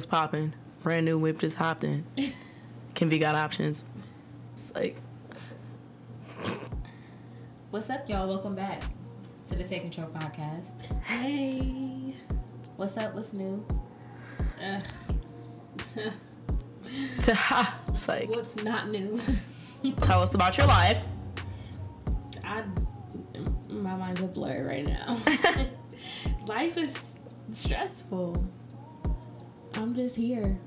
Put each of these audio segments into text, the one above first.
was popping. Brand new whip just hopped in. Kim V got options. It's like What's up, y'all? Welcome back to the Take Control podcast. Hey. What's up? What's new? Ugh. to ha. It's like What's not new? tell us about your life. I my mind's a blur right now. Life is stressful. I'm just here.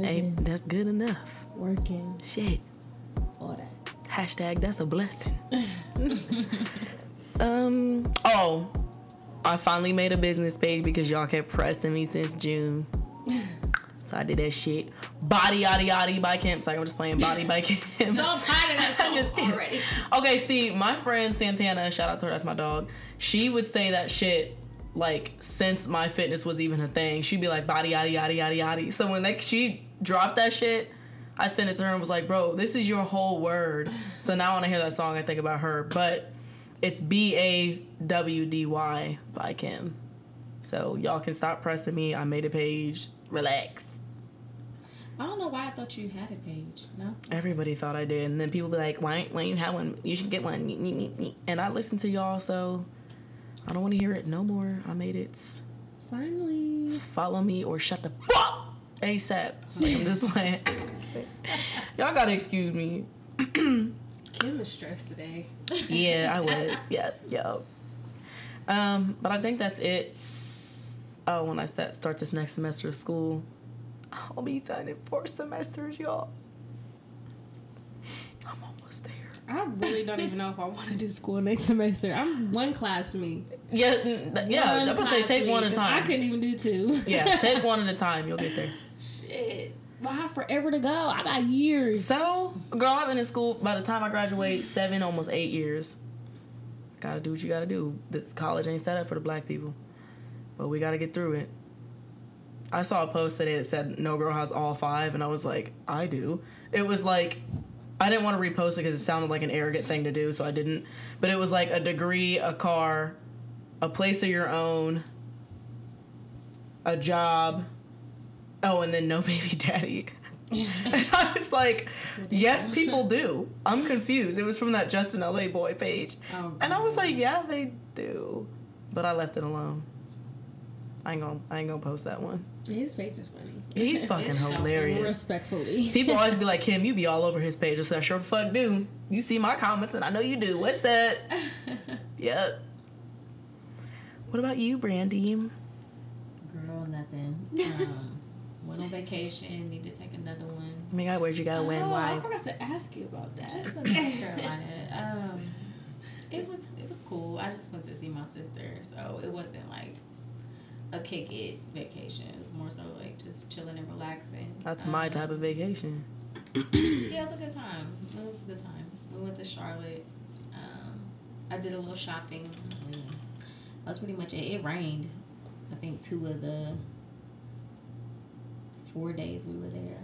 Hey, that's good enough. working, Shit. all that. Hashtag that's a blessing. um. Oh, I finally made a business page because y'all kept pressing me since June. So I did that shit. Body yada yada by Camps. Like I'm just playing body by Camps. So tired of that song Just already. Okay, see, my friend Santana, shout out to her, that's my dog. She would say that shit like since my fitness was even a thing. She'd be like body yada yada yada yada. So when like she dropped that shit, I sent it to her and was like, bro, this is your whole word. So now when I hear that song, I think about her. But it's B A W D Y by Kim. So y'all can stop pressing me. I made a page. Relax. I don't know why I thought you had a page. No. Everybody thought I did, and then people be like, "Why? Why you have one? You should get one." And I listen to y'all, so I don't want to hear it no more. I made it. Finally. Follow me or shut the fuck ASAP. Like, I'm just playing. y'all gotta excuse me. Kim is stressed today. Yeah, I was. Yeah, yeah. Um, but I think that's it. Oh, when I start start this next semester of school, I'll be done in four semesters, y'all. I'm there. I really don't even know if I want to do school next semester. I'm one class me. Yeah, yeah. One I'm gonna say take me, one at a time. I couldn't even do two. Yeah, take one at a time. You'll get there. Shit. Well, I have forever to go. I got years. So, girl, I've been in school by the time I graduate seven, almost eight years. Gotta do what you gotta do. This college ain't set up for the black people, but we gotta get through it. I saw a post today that said no girl has all five, and I was like, I do. It was like. I didn't want to repost it because it sounded like an arrogant thing to do, so I didn't. But it was like a degree, a car, a place of your own, a job. Oh, and then no baby daddy. And I was like, yes, people do. I'm confused. It was from that Justin LA boy page. Oh, And I was like, yeah, they do. But I left it alone. I ain't gonna I ain't gonna post that one. His page is funny. He's fucking It's so hilarious. Respectfully. People always be like, Kim, you be all over his page. I said, sure the fuck do. You see my comments and I know you do. What's that? Yep. What about you, Brandy? Girl, nothing. Um, went on vacation. Need to take another one. Oh my god, where'd you go? When? Oh, I forgot to ask you about that. Just in North Carolina. Um, it was it was cool. I just went to see my sister, so it wasn't like a kick it vacation. It was more so like just chilling and relaxing. That's my Um, type of vacation. Yeah, it was a good time. It was a good time. We went to Charlotte. Um, I did a little shopping. That's pretty much it. It rained. I think two of the four days we were there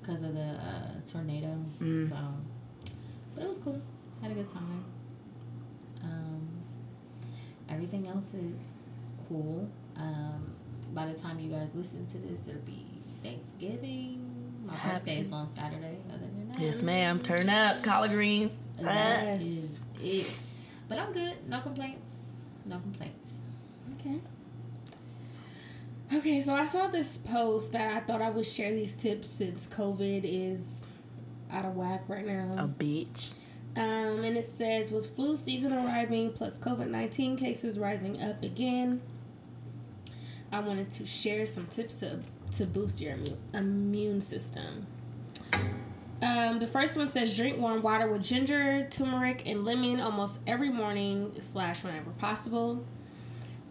because of the uh, tornado. Mm. So, but it was cool. Had a good time. Um, everything else is cool. Um, by the time you guys listen to this, it'll be Thanksgiving. My Happy- birthday is on Saturday. Other than that, Yes, ma'am. Turn up, collard greens. that Yes. is it. But I'm good. No complaints. No complaints. Okay. Okay, so I saw this post that I thought I would share these tips since COVID is out of whack right now. A bitch. Um, and it says with flu season arriving plus COVID 19 cases rising up again, I wanted to share some tips to, to boost your immune, system. Um, the first one says drink warm water with ginger, turmeric, and lemon almost every morning slash whenever possible.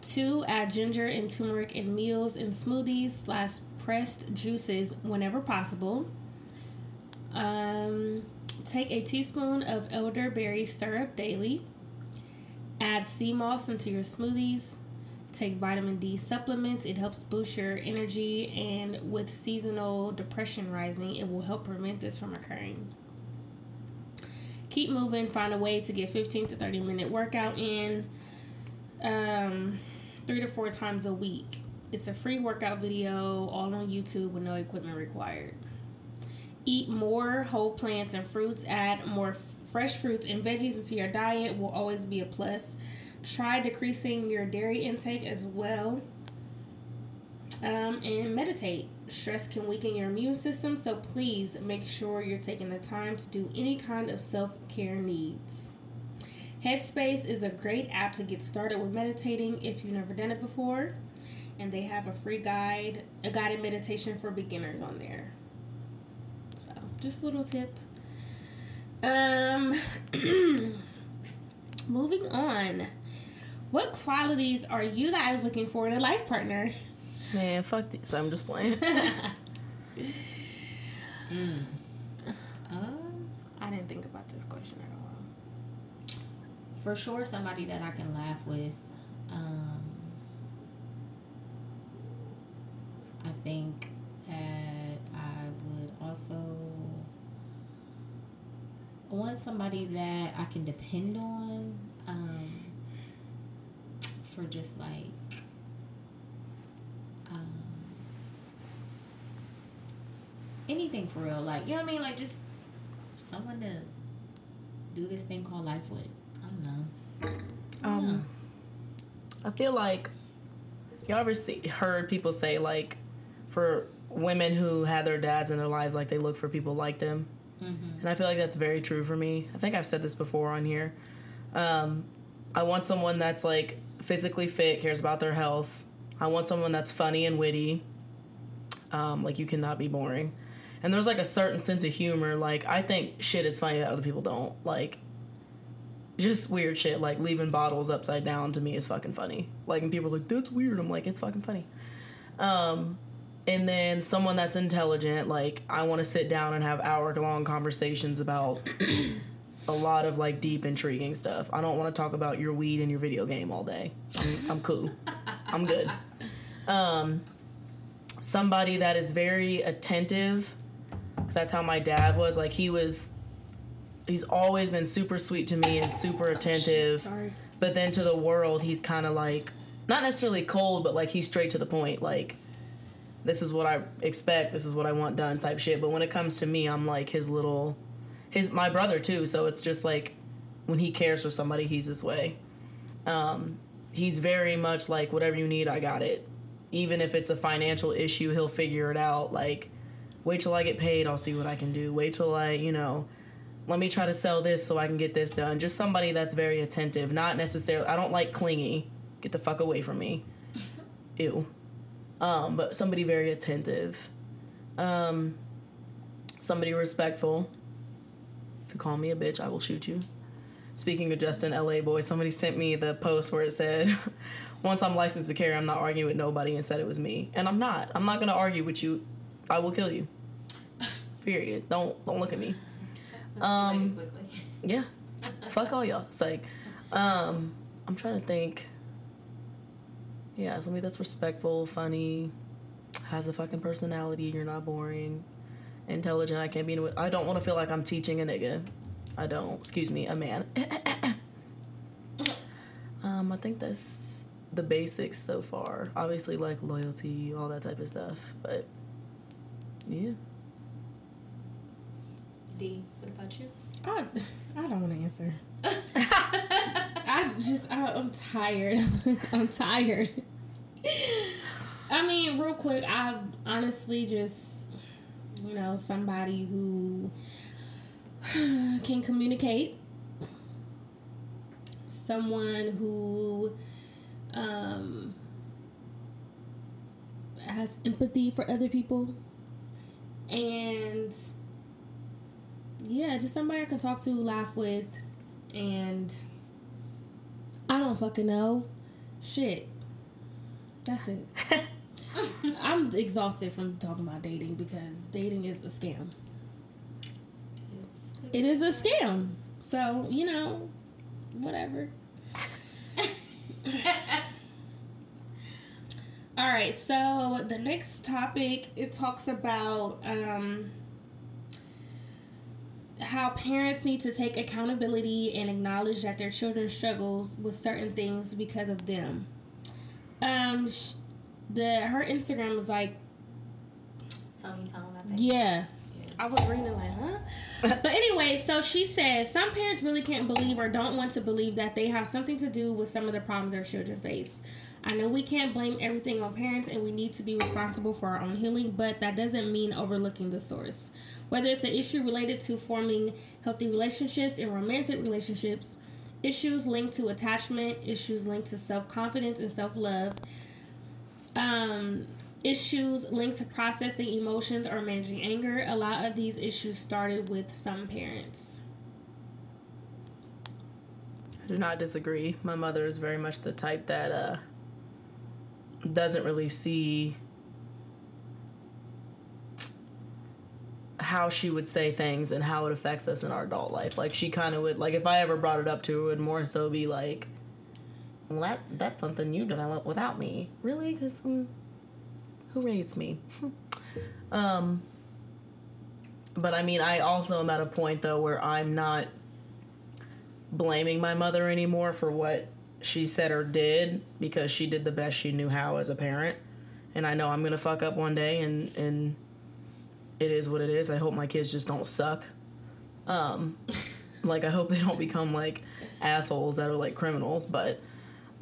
Two, add ginger and turmeric in meals and smoothies slash pressed juices whenever possible. Um, take a teaspoon of elderberry syrup daily. Add sea moss into your smoothies. Take vitamin D supplements. It helps boost your energy, and with seasonal depression rising, it will help prevent this from occurring. Keep moving. Find a way to get 15 to 30 minute workout in um, three to four times a week. It's a free workout video, all on YouTube with no equipment required. Eat more whole plants and fruits. Add more fresh fruits and veggies into your diet will always be a plus. Try decreasing your dairy intake as well. Um, and meditate. Stress can weaken your immune system, so please make sure you're taking the time to do any kind of self care needs. Headspace is a great app to get started with meditating if you've never done it before, and they have a free guide, a guided meditation for beginners on there. So, just a little tip. Um, moving on. What qualities are you guys looking for in a life partner? Man, fuck these. I'm just playing. Mm. Um, I didn't think about this question at all. for sure, somebody that I can laugh with. Um, I think that I would also want somebody that I can depend on um, for just like um, anything for real. Like, you know what I mean? Like, just someone to do this thing called life with. I don't know. I don't know. Um, I feel like y'all ever see, heard people say like for women who had their dads in their lives, like they look for people like them, Mhm. and I feel like that's very true for me. I think I've said this before on here. Um, I want someone that's like physically fit, cares about their health. I want someone that's funny and witty. Um, like you cannot be boring. And there's like a certain sense of humor. Like I think shit is funny that other people don't. Like just weird shit like leaving bottles upside down to me is fucking funny. Like and people are like, that's weird. I'm like, it's fucking funny. Um and then someone that's intelligent, like I want to sit down and have hour long conversations about a lot of like deep intriguing stuff. I don't want to talk about your weed and your video game all day. I'm, I'm cool. I'm good. Um somebody that is very attentive cuz that's how my dad was like he was he's always been super sweet to me and super attentive Sorry. but then to the world he's kind of like not necessarily cold but like he's straight to the point like this is what i expect this is what i want done type shit but when it comes to me i'm like his little his my brother too so it's just like when he cares for somebody he's this way um he's very much like whatever you need i got it even if it's a financial issue he'll figure it out like wait till i get paid i'll see what i can do wait till i you know let me try to sell this so I can get this done. Just somebody that's very attentive, not necessarily. I don't like clingy. Get the fuck away from me. Ew. Um, but somebody very attentive. Um, somebody respectful. You call me a bitch, I will shoot you. Speaking of Justin LA boy, somebody sent me the post where it said, "Once I'm licensed to carry, I'm not arguing with nobody," and said it was me, and I'm not. I'm not gonna argue with you. I will kill you. Period. Don't don't look at me. Um. Yeah. Fuck all y'all. It's like, um, I'm trying to think. Yeah, somebody that's respectful, funny, has a fucking personality. You're not boring, intelligent. I can't be. In, I don't want to feel like I'm teaching a nigga. I don't. Excuse me, a man. um, I think that's the basics so far. Obviously, like loyalty, all that type of stuff. But yeah. D, what about you? I, I don't want to answer. I just, I, I'm tired. I'm tired. I mean, real quick, I honestly just, you know, somebody who can communicate, someone who um, has empathy for other people, and yeah, just somebody I can talk to, laugh with, and I don't fucking know. Shit. That's it. I'm exhausted from talking about dating because dating is a scam. It's a scam. So, you know, whatever. All right, so the next topic it talks about um, how parents need to take accountability and acknowledge that their children struggles with certain things because of them. Um, the her Instagram was like, Tony Tone, I think. yeah. I was reading like, huh? but anyway, so she says some parents really can't believe or don't want to believe that they have something to do with some of the problems their children face. I know we can't blame everything on parents and we need to be responsible for our own healing, but that doesn't mean overlooking the source. Whether it's an issue related to forming healthy relationships and romantic relationships, issues linked to attachment, issues linked to self confidence and self love, um, issues linked to processing emotions or managing anger. A lot of these issues started with some parents. I do not disagree. My mother is very much the type that uh, doesn't really see how she would say things and how it affects us in our adult life. Like she kind of would like if I ever brought it up to her, it would more so be like, "Well, that that's something you developed without me, really? Because mm, who raised me?" um, but I mean, I also am at a point though where I'm not blaming my mother anymore for what she said or did because she did the best she knew how as a parent. And I know I'm gonna fuck up one day and and it is what it is. I hope my kids just don't suck. Um like I hope they don't become like assholes that are like criminals, but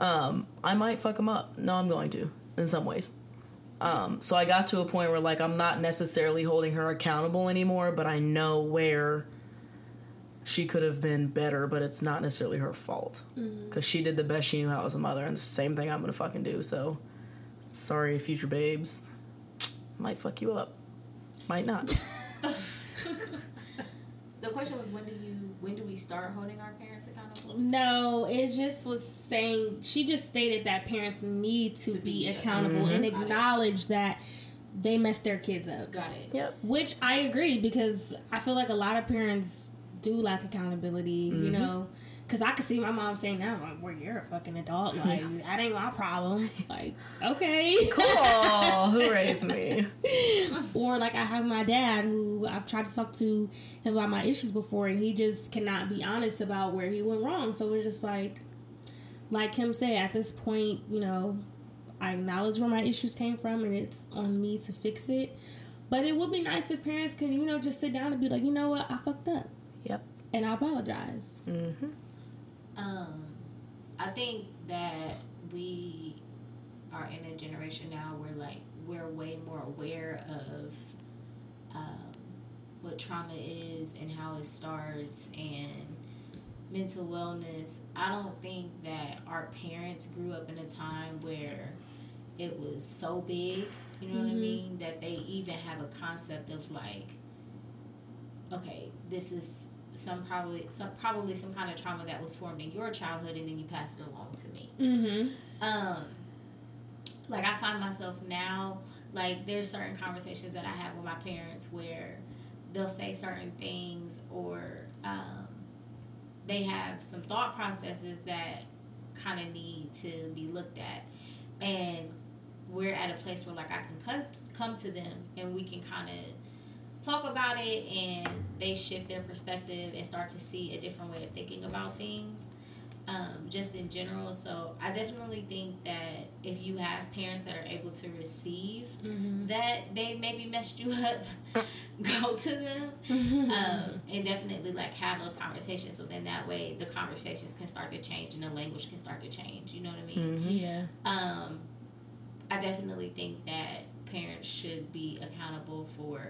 um I might fuck them up. No, I'm going to in some ways. Um so I got to a point where like I'm not necessarily holding her accountable anymore, but I know where she could have been better, but it's not necessarily her fault because she did the best she knew how as a mother, and the same thing I'm gonna fucking do. So, sorry, future babes, might fuck you up, might not. The question was when do you when do we start holding our parents accountable? No, it just was saying she just stated that parents need to, To be be accountable Mhm. and acknowledge that they messed their kids up. Got it. yep. Which I agree because I feel like a lot of parents do lack accountability, you Mhm. know. Because I could see my mom saying now, like, well, you're a fucking adult. Like, that ain't my problem. Like, okay. Cool. Who raised me? or like I have my dad who I've tried to talk to him about my issues before and he just cannot be honest about where he went wrong. So we're just like like him said, at this point, you know, I acknowledge where my issues came from and it's on me to fix it. But it would be nice if parents could, you know, just sit down and be like, you know what, I fucked up. Yep. And I apologize. Mm-hmm. Um, I think that we are in a generation now where like we're way more aware of um, what trauma is and how it starts and mental wellness. I don't think that our parents grew up in a time where it was so big. You know what I Mhm. mean? That they even have a concept of like, okay, this is some probably some probably some kind of trauma that was formed in your childhood and then you passed it along to me Mm-hmm. um like i find myself now like there's certain conversations that i have with my parents where they'll say certain things or um they have some thought processes that kind of need to be looked at and we're at a place where like i can come, come to them and we can kind of talk about it and they shift their perspective and start to see a different way of thinking about things um, just in general so i definitely think that if you have parents that are able to receive Mm-hmm. that they maybe messed you up go to them Mm-hmm. um, and definitely like have those conversations so then that way the conversations can start to change and the language can start to change you know what i mean Mm-hmm. yeah. um, I definitely think that parents should be accountable for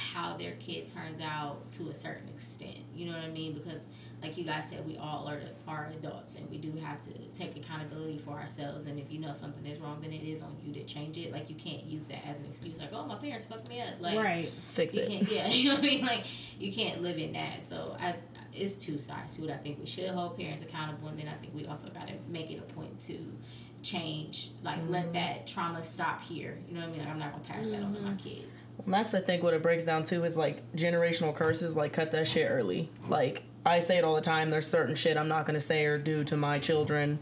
how their kid turns out to a certain extent. You know what I mean? Because, like you guys said, we all are are adults, and we do have to take accountability for ourselves. And if you know something is wrong, then it is on you to change it. Like you can't use that as an excuse. Like, oh, my parents fucked me up. Like, right. Fix you it. can't, yeah, you know what I mean. Like you can't live in that. So I, it's two sides to it. I think we should hold parents accountable, and then I think we also got to make it a point to change. Like let Mhm. that trauma stop here. You know what I mean? Like, I'm not gonna pass that on to my kids. And that's I think what it breaks down to is like generational curses. Like cut that shit early. Like I say it all the time. There's certain shit I'm not gonna say or do to my children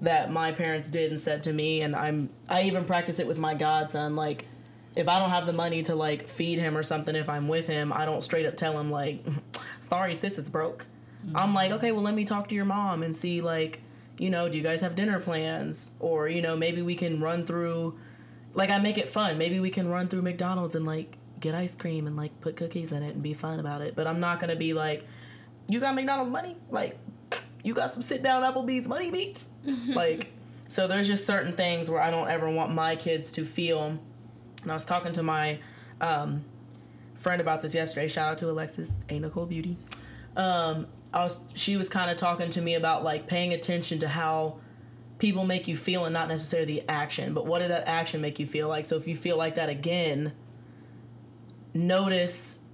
that my parents did and said to me, and I'm I even practice it with my godson. Like if I don't have the money to like feed him or something, if I'm with him, I don't straight up tell him like, "Sorry, sis, it's broke." I'm like, okay, well, let me talk to your mom and see like you know, do you guys have dinner plans? Or, you know, maybe we can run through, like, I make it fun. Maybe we can run through McDonald's and, like, get ice cream and, like, put cookies in it and be fun about it. But I'm not going to be like, you got McDonald's money? Like, you got some sit down Applebee's money beats? like, so there's just certain things where I don't ever want my kids to feel. And I was talking to my um, friend about this yesterday. Shout out to Alexis, A Nicole Beauty. Um, I was she was kind of talking to me about like paying attention to how people make you feel and not necessarily the action, but what did that action make you feel like? So if you feel like that again, notice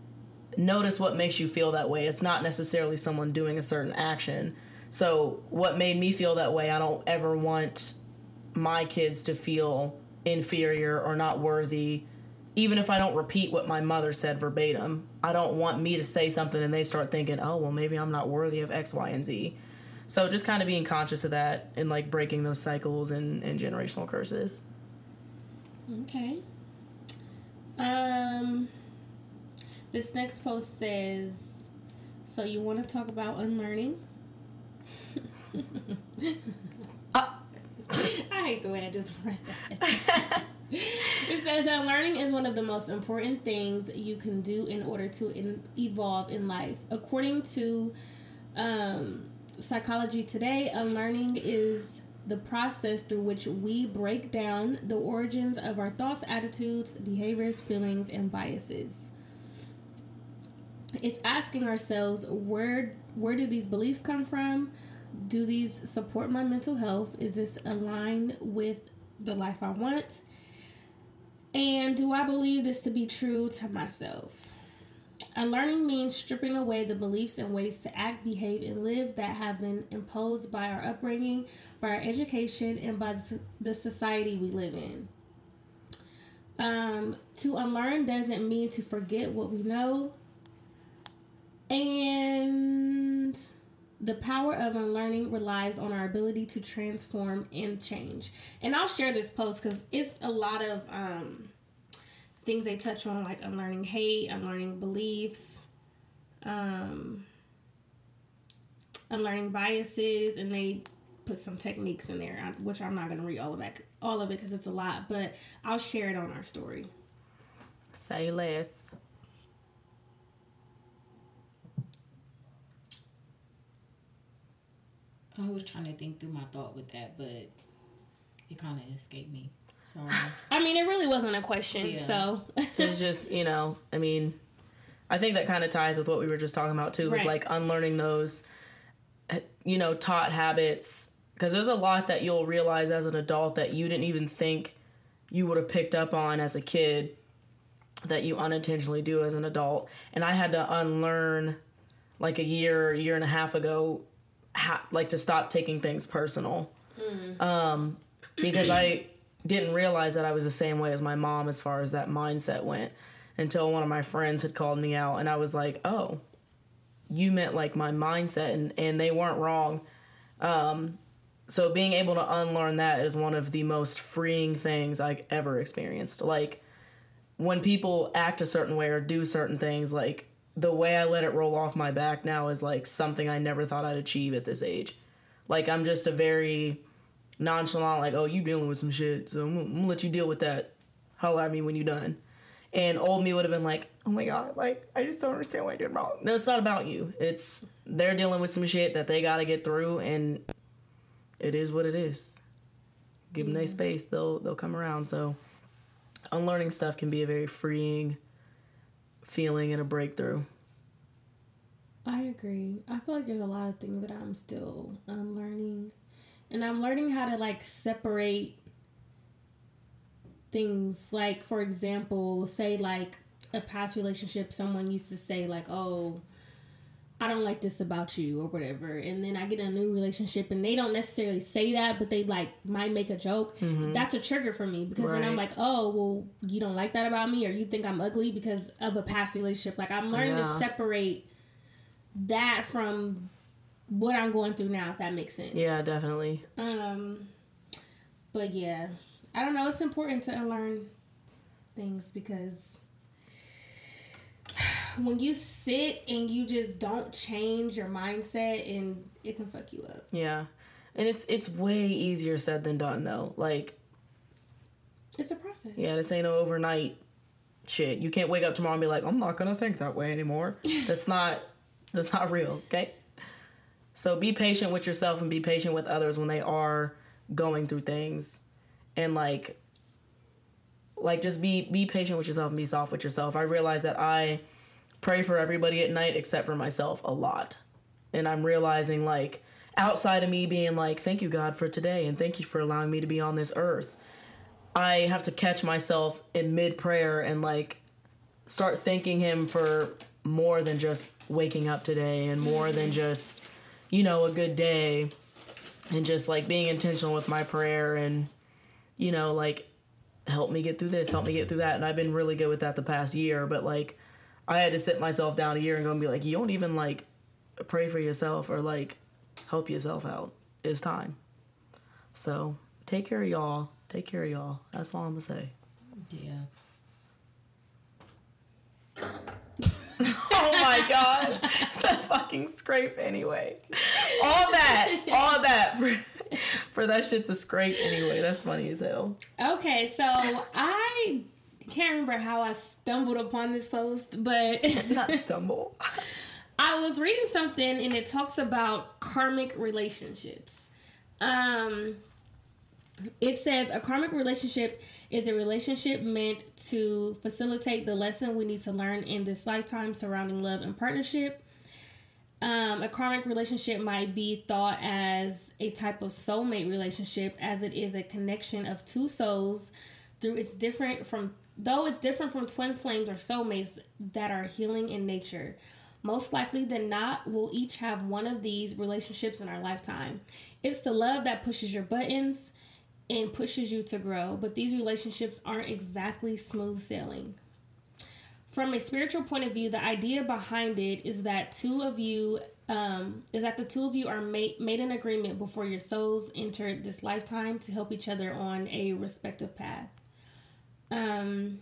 notice what makes you feel that way. It's not necessarily someone doing a certain action. So what made me feel that way, I don't ever want my kids to feel inferior or not worthy even if I don't repeat what my mother said verbatim, I don't want me to say something and they start thinking, oh, well, maybe I'm not worthy of X, Y, and Z. So just kind of being conscious of that and like breaking those cycles and, and generational curses. Okay. Um, this next post says, so you want to talk about unlearning? uh, I hate the way I just read that. it says that learning is one of the most important things you can do in order to in, evolve in life. According to um, Psychology Today, unlearning is the process through which we break down the origins of our thoughts, attitudes, behaviors, feelings, and biases. It's asking ourselves where where do these beliefs come from? Do these support my mental health? Is this aligned with the life I want? And do I believe this to be true to myself? Unlearning means stripping away the beliefs and ways to act, behave, and live that have been imposed by our upbringing, by our education, and by the society we live in. Um, to unlearn doesn't mean to forget what we know. And the power of unlearning relies on our ability to transform and change. And I'll share this post because it's a lot of um, things they touch on, like unlearning hate, unlearning beliefs, um, unlearning biases, and they put some techniques in there, which I'm not going to read all of that, all of it because it's a lot, but I'll share it on our story. Say less. I was trying to think through my thought with that, but it kind of escaped me. So I mean, it really wasn't a question. Yeah. So it's just you know, I mean, I think that kind of ties with what we were just talking about too. Was right. like unlearning those, you know, taught habits because there's a lot that you'll realize as an adult that you didn't even think you would have picked up on as a kid that you unintentionally do as an adult and i had to unlearn like a year year and a half ago ha- like to stop taking things personal mm. um, because I didn't realize that I was the same way as my mom as far as that mindset went until one of my friends had called me out and I was like, "Oh, you meant like my mindset and and they weren't wrong." Um, so being able to unlearn that is one of the most freeing things I've ever experienced. Like when people act a certain way or do certain things, like the way I let it roll off my back now is like something I never thought I'd achieve at this age. Like I'm just a very nonchalant, like, oh, you dealing with some shit, so I'm, I'm gonna let you deal with that. Holler at me when you're done. And old me would have been like, oh my god, like I just don't understand what I did wrong. No, it's not about you. It's they're dealing with some shit that they gotta get through, and it is what it is. Give them their space, they'll they'll come around. So unlearning stuff can be a very freeing feeling and a breakthrough. I agree. I feel like there's a lot of things that I'm still um, unlearning. And I'm learning how to like separate things. Like, for example, say like a past relationship, someone used to say, like, oh, I don't like this about you or whatever. And then I get a new relationship and they don't necessarily say that, but they like might make a joke. Mm-hmm. That's a trigger for me because right. then I'm like, oh, well, you don't like that about me or you think I'm ugly because of a past relationship. Like I'm learning yeah. to separate that from what I'm going through now, if that makes sense. Yeah, definitely. Um, but yeah, I don't know. It's important to unlearn things because when you sit and you just don't change your mindset and it can fuck you up. Yeah. And it's it's way easier said than done though. Like, It's a process. yeah, this ain't no overnight shit. You can't wake up tomorrow and be like, I'm not gonna think that way anymore. that's not that's not real, okay? So be patient with yourself and be patient with others when they are going through things. And like like just be be patient with yourself and be soft with yourself. I realize that I pray for everybody at night except for myself a lot. And I'm realizing like outside of me being like thank you God for today and thank you for allowing me to be on this earth. I have to catch myself in mid prayer and like start thanking him for more than just waking up today and more than mm-hmm. just you know a good day and just like being intentional with my prayer and you know like help me get through this help me get through that and i've been really good with that the past year but like i had to sit myself down a year and go and be like you don't even like pray for yourself or like help yourself out. It's time. So take care of y'all. Take care of y'all. That's all i'm gonna say. Yeah. oh my gosh. That fucking scrape anyway. All that. All that for, for that shit to scrape anyway. That's funny as hell. Okay, so I can't remember how I stumbled upon this post, but not stumble I was reading something and it talks about karmic relationships. Um, it says a karmic relationship is a relationship meant to facilitate the lesson we need to learn in this lifetime surrounding love and partnership. Um, a karmic relationship might be thought as a type of soulmate relationship, as it is a connection of two souls through it's different from though it's different from twin flames or soulmates that are healing in nature. Most likely than not, we'll each have one of these relationships in our lifetime. It's the love that pushes your buttons and pushes you to grow, but these relationships aren't exactly smooth sailing. From a spiritual point of view, the idea behind it is that two of you um, is that the two of you are made made an agreement before your souls entered this lifetime to help each other on a respective path. Um,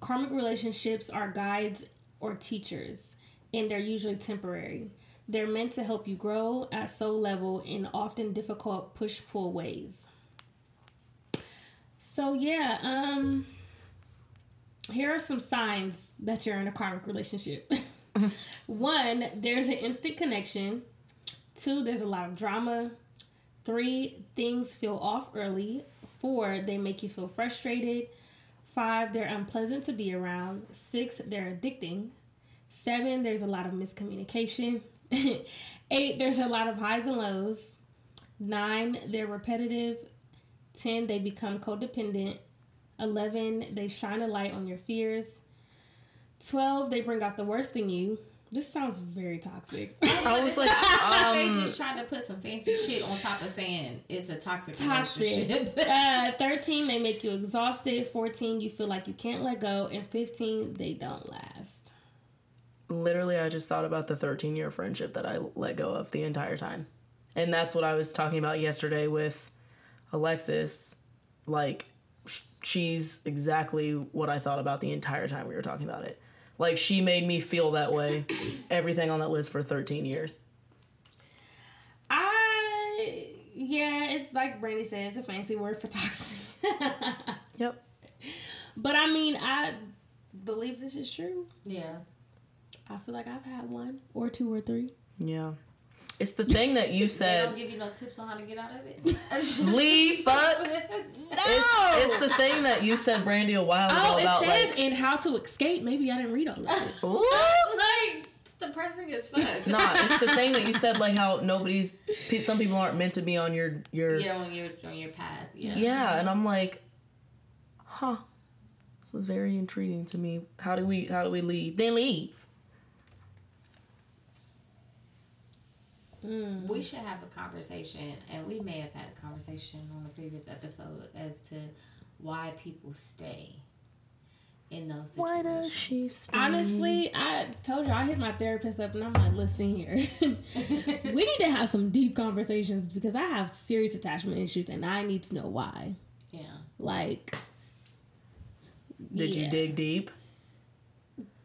karmic relationships are guides or teachers, and they're usually temporary. They're meant to help you grow at soul level in often difficult push pull ways. So yeah, um here are some signs that you're in a karmic relationship. One, there's an instant connection. Two, there's a lot of drama. Three, things feel off early. Four, they make you feel frustrated. Five, they're unpleasant to be around. Six, they're addicting. Seven, there's a lot of miscommunication. Eight, there's a lot of highs and lows. Nine, they're repetitive. Ten, they become codependent. 11 they shine a light on your fears 12 they bring out the worst in you this sounds very toxic. I was like they um, just tried to put some fancy shit on top of saying it's a toxic, toxic. relationship. uh, 13 they make you exhausted. 14 you feel like you can't let go. And 15 they don't last. Literally i just thought about the 13 year friendship that i let go of the entire time. And that's what i was talking about yesterday with alexis. Like she's exactly what i thought about the entire time we were talking about it like she made me feel that way everything on that list for 13 years. I yeah it's like brandy said it's a fancy word for toxic. Yep. But i mean i believe this is true. Yeah. i feel like i've had one or two or three. Yeah it's the thing that you They said don't give you no tips on how to get out of it. Leave, fuck. It's, it's the thing that you said, Brandy, a while ago oh it about says like, in how to escape maybe i didn't read all of it Ooh. It's like it's depressing as fuck. Nah, it's the thing that you said, like how nobody's, some people aren't meant to be on your your. Yeah, on your on your path. Yeah. Yeah, and I'm like, huh. This is very intriguing to me. How do we how do we leave? Then leave. Mm. We should have a conversation, and we may have had a conversation on the previous episode as to why people stay in those situations. Why does she stay? Honestly, I told you I hit my therapist up and I'm like, listen here. we need to have some deep conversations because I have serious attachment issues and I need to know why. Yeah. Like, Did you dig deep?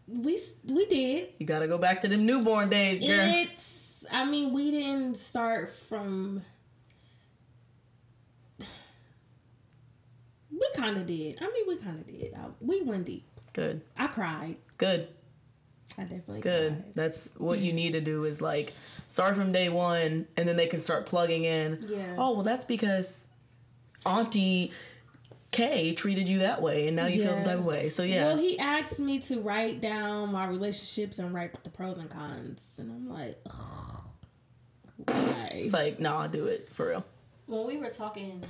We we did. You gotta go back to them newborn days, girl. It's I mean, we didn't start from. We kind of did. I mean, we kind of did. I, we went deep. Good. I cried. Good. I definitely Good. cried. That's what you need to do is like start from day one and then they can start plugging in. Yeah. Oh, well, that's because Auntie Kay treated you that way and now you feel some Yeah. type of way. So, yeah. Well, he asked me to write down my relationships and write the pros and cons, and I'm like, ugh, why? it's like, nah, I'll do it for real. When we were talking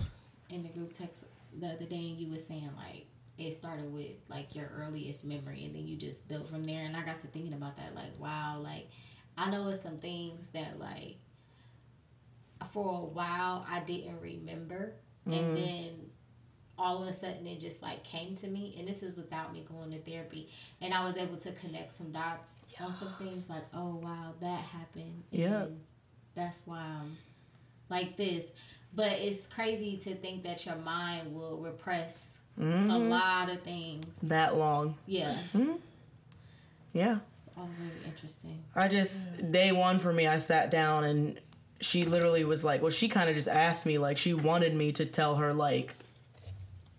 in the group text the other day, and you were saying like it started with like your earliest memory, and then you just built from there. And I got to thinking about that, like wow, like I know it's some things that like for a while I didn't remember, and mm-hmm. then all of a sudden it just like came to me and this is without me going to therapy and i was able to connect some dots on some things like oh wow that happened Yeah. that's why i'm like this but it's crazy to think that your mind will repress a Mhm. lot of things That long. yeah Yeah. it's all very interesting I just day one for me, I sat down and she literally was like, well, she kind of just asked me like she wanted me to tell her like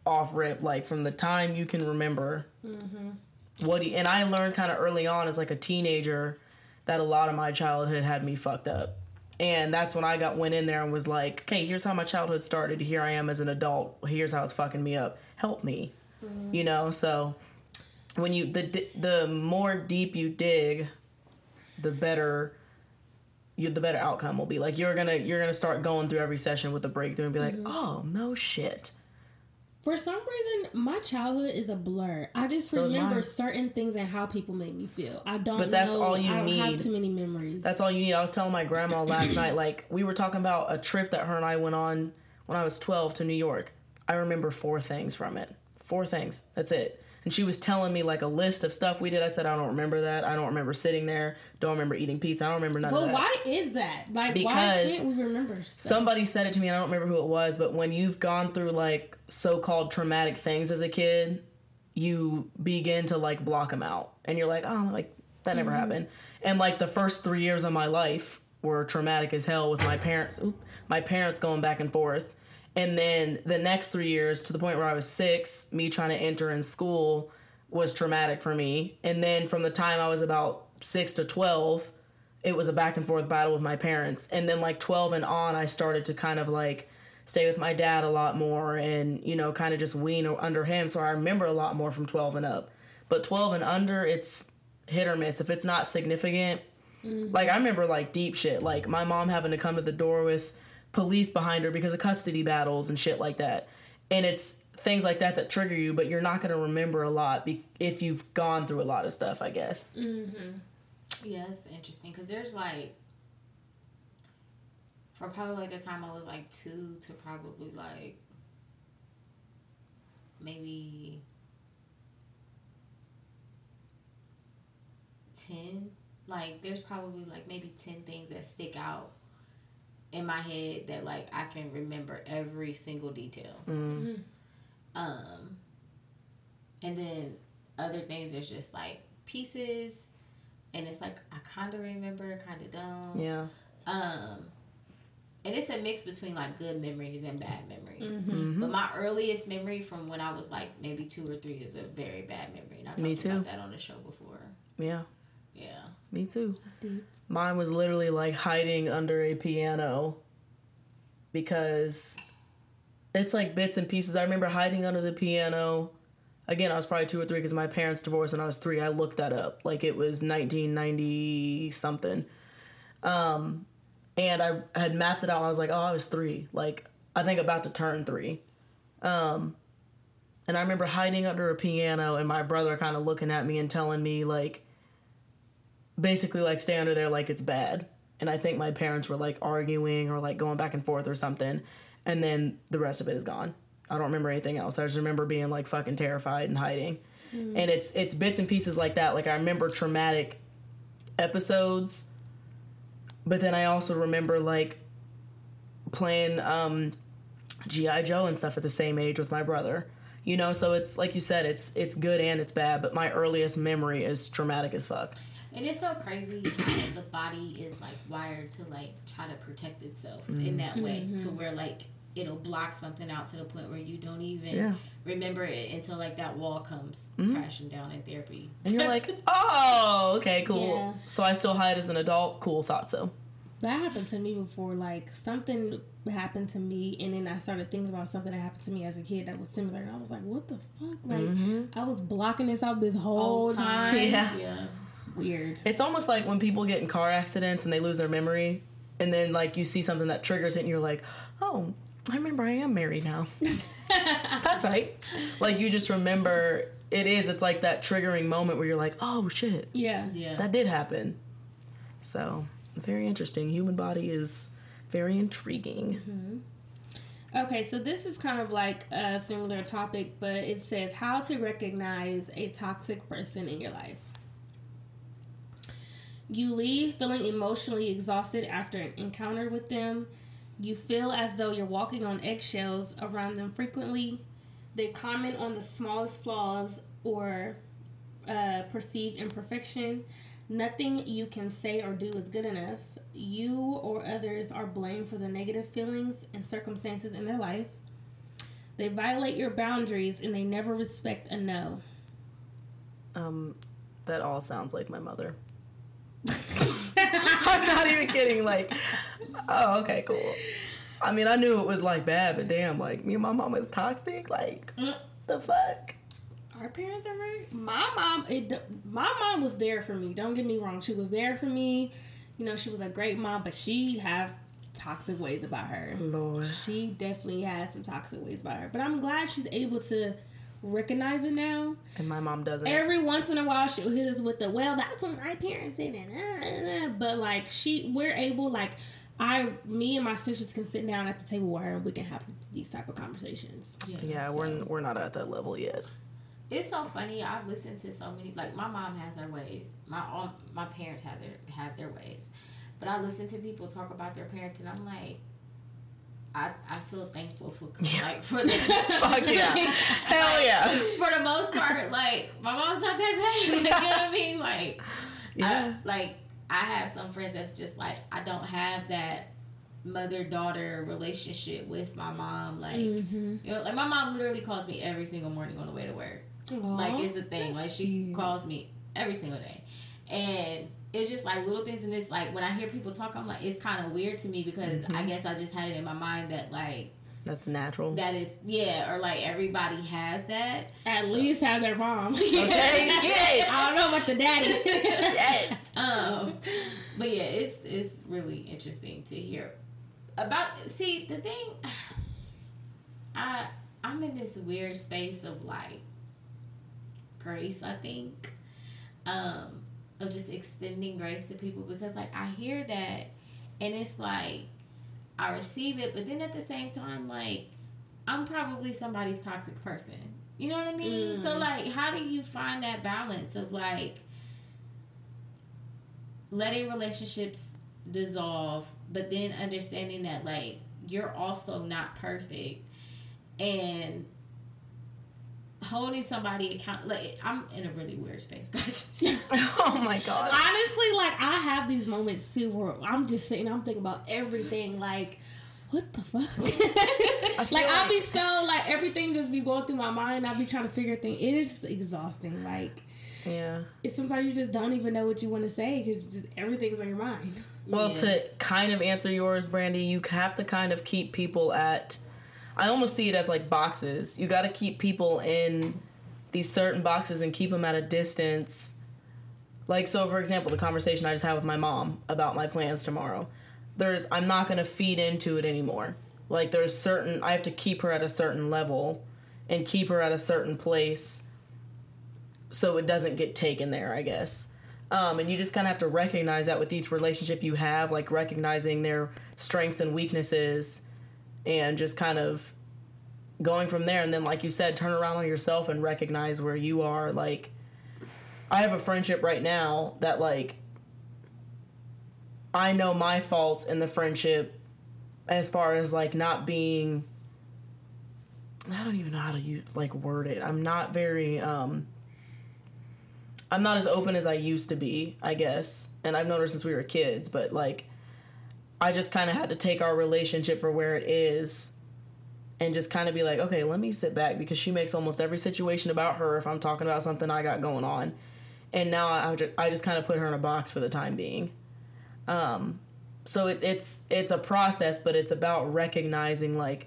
off rip like from the time you can remember mm-hmm. what he, and I learned kind of early on as like a teenager that a lot of my childhood had me fucked up. And that's when I got went in there and was like, okay, here's how my childhood started. Here I am as an adult. Here's how it's fucking me up. Help me. Mm-hmm. You know, so when you the the more deep you dig, the better you the better outcome will be. Like you're gonna you're gonna start going through every session with a breakthrough and be like, mm-hmm. oh no shit. For some reason, my childhood is a blur. I just So remember certain things and how people made me feel. I don't. But that's know, all you I don't have too many memories. That's all you need. I was telling my grandma last night, like we were talking about a trip that her and I went on when I was 12 to New York. I remember four things from it. Four things. That's it. And she was telling me like a list of stuff we did. I said I don't remember that. I don't remember sitting there. Don't remember eating pizza. I don't remember none Well, of that. Well, why is that? Like, why can't we remember stuff? Somebody said it to me, and I don't remember who it was, but when you've gone through like so called traumatic things as a kid, you begin to like block them out. And you're like, oh, like that never mm-hmm. happened. And like the first three years of my life were traumatic as hell with my parents, my parents going back and forth. And then the next three years to the point where I was six, me trying to enter in school was traumatic for me. And then from the time I was about six to 12, it was a back and forth battle with my parents. And then like 12 and on, I started to kind of like stay with my dad a lot more and, you know, kind of just wean under him. So I remember a lot more from 12 and up. But 12 and under, it's hit or miss. If it's not significant, mm-hmm. like I remember like deep shit, like my mom having to come to the door with police behind her because of custody battles and shit like that. And it's things like that that trigger you, but you're not going to remember a lot be- if you've gone through a lot of stuff, I guess. Mm-hmm. Yeah, it's interesting because there's like, for probably like the time I was like two to probably like maybe 10, like there's probably like maybe 10 things that stick out in my head that like I can remember every single detail. Mm. Um, and then other things is just like pieces, and it's like I kind of remember, kind of don't. Yeah. Um, and it's a mix between like good memories and bad memories. Mhm. But my earliest memory from when I was like maybe two or three is a very bad memory. And I talked Me too. about that on the show before. Yeah. Yeah. Me too. That's deep. Mine was literally like hiding under a piano because it's like bits and pieces. I remember hiding under the piano. Again, I was probably two or three because my parents divorced when I was three. I looked that up. Like it was 1990 something. Um, and I had mapped it out. I was like, oh, I was three. Like, I think about to turn three. Um, and I remember hiding under a piano and my brother kind of looking at me and telling me, like, basically like stay under there like it's bad. And I think my parents were like arguing or like going back and forth or something. And then the rest of it is gone. I don't remember anything else. I just remember being like fucking terrified and hiding. And it's it's bits and pieces like that. Like I remember traumatic episodes, but then I also remember like playing um GI Joe and stuff at the same age with my brother. You know, so it's like you said, it's it's good and it's bad, but my earliest memory is traumatic as fuck. And it's so crazy how the body is like wired to like try to protect itself in that way to where like it'll block something out to the point where you don't even Yeah. remember it until like that wall comes Mhm. crashing down in therapy. And you're like, oh, okay, cool. Yeah. So I still hide as an adult. Cool, thought so. That happened to me before. Like something happened to me, and then I started thinking about something that happened to me as a kid that was similar, and I was like, "What the fuck?" Like Mhm. I was blocking this out this whole Whole time. Yeah. yeah. Weird. It's almost like when people get in car accidents and they lose their memory, and then like you see something that triggers it, and you're like, oh, I remember I am married now. That's right. Like you just remember it is. It's like that triggering moment where you're like, oh shit, Yeah. Yeah. that did happen. So very interesting. Human body is very intriguing. Mm-hmm. Okay, so this is kind of like a similar topic, but it says how to recognize a toxic person in your life. You leave feeling emotionally exhausted after an encounter with them. You feel as though you're walking on eggshells around them frequently. They comment on the smallest flaws or uh, perceived imperfection. Nothing you can say or do is good enough. You or others are blamed for the negative feelings and circumstances in their life. They violate your boundaries and they never respect a no. Um, that all sounds like my mother. I'm not even kidding. Like, oh, okay, cool. I mean, I knew it was like bad, but damn, like me and my mom was toxic. Like, Mm. the fuck? Our parents are married. My mom, it, my mom was there for me. Don't get me wrong. She was there for me. You know, she was a great mom, but she have toxic ways about her. Lord. She definitely has some toxic ways about her. But I'm glad she's able to recognize it now. And my mom doesn't. Every once in a while, she'll hit us with the, well, that's what my parents did. And, uh, uh, uh," but like, she, we're able, like, I, me and my sisters can sit down at the table with her and we can have these type of conversations. yeah, we're we're not at that level yet. It's so funny. I've listened to so many. Like my mom has her ways. My all, my parents have their have their ways, but I listen to people talk about their parents, and I'm like, I I feel thankful for like for the Fuck yeah. Hell yeah. For the most part, like my mom's not that bad. you know what I mean? Like, Yeah. I, like I have some friends that's just like I don't have that mother daughter relationship with my mom. Like, Mm-hmm. you know, like my mom literally calls me every single morning on the way to work. Like it's a thing. Like she calls me every single day, and it's just like little things in this. Like when I hear people talk, I'm like, it's kind of weird to me because I guess I just had it in my mind that like That's natural. that is yeah, or like everybody has that. At least have their mom. Okay. Shit. I don't know about the daddy. Shit. Um, but yeah, it's it's really interesting to hear about. See, the thing, I I'm in this weird space of like grace. I think, um, of just extending grace to people because like I hear that, and it's like I receive it, but then at the same time, like I'm probably somebody's toxic person. You know what I mean? So Mm. like, how do you find that balance of like letting relationships dissolve, but then understanding that like you're also not perfect and holding somebody account like I'm in a really weird space, guys. Oh my god. Honestly, like I have these moments too where I'm just sitting, I'm thinking about everything, like. What the fuck? like feel I'll be so like everything just be going through my mind. I'll be trying to figure things. It is exhausting. Like Yeah. it's sometimes you just don't even know what you want to say because just everything's on your mind. Well, Yeah. to kind of answer yours, Brandy, you have to kind of keep people at. I almost see it as like boxes. You got to keep people in these certain boxes and keep them at a distance. Like, so for example, the conversation I just had with my mom about my plans tomorrow. There's, I'm not going to feed into it anymore. Like, there's certain, I have to keep her at a certain level and keep her at a certain place so it doesn't get taken there, I guess. Um, and you just kind of have to recognize that with each relationship you have, like recognizing their strengths and weaknesses, and just kind of going from there. And then, like you said, turn around on yourself and recognize where you are. Like, I have a friendship right now that, like, I know my faults in the friendship as far as, like, not being I don't even know how to use like word it. I'm not very um I'm not as open as I used to be, I guess. And I've known her since we were kids, but like I just kind of had to take our relationship for where it is and just kind of be like, okay, let me sit back because she makes almost every situation about her if I'm talking about something I got going on. And now I just, I just kind of put her in a box for the time being. Um, so it's it's it's a process, but it's about recognizing like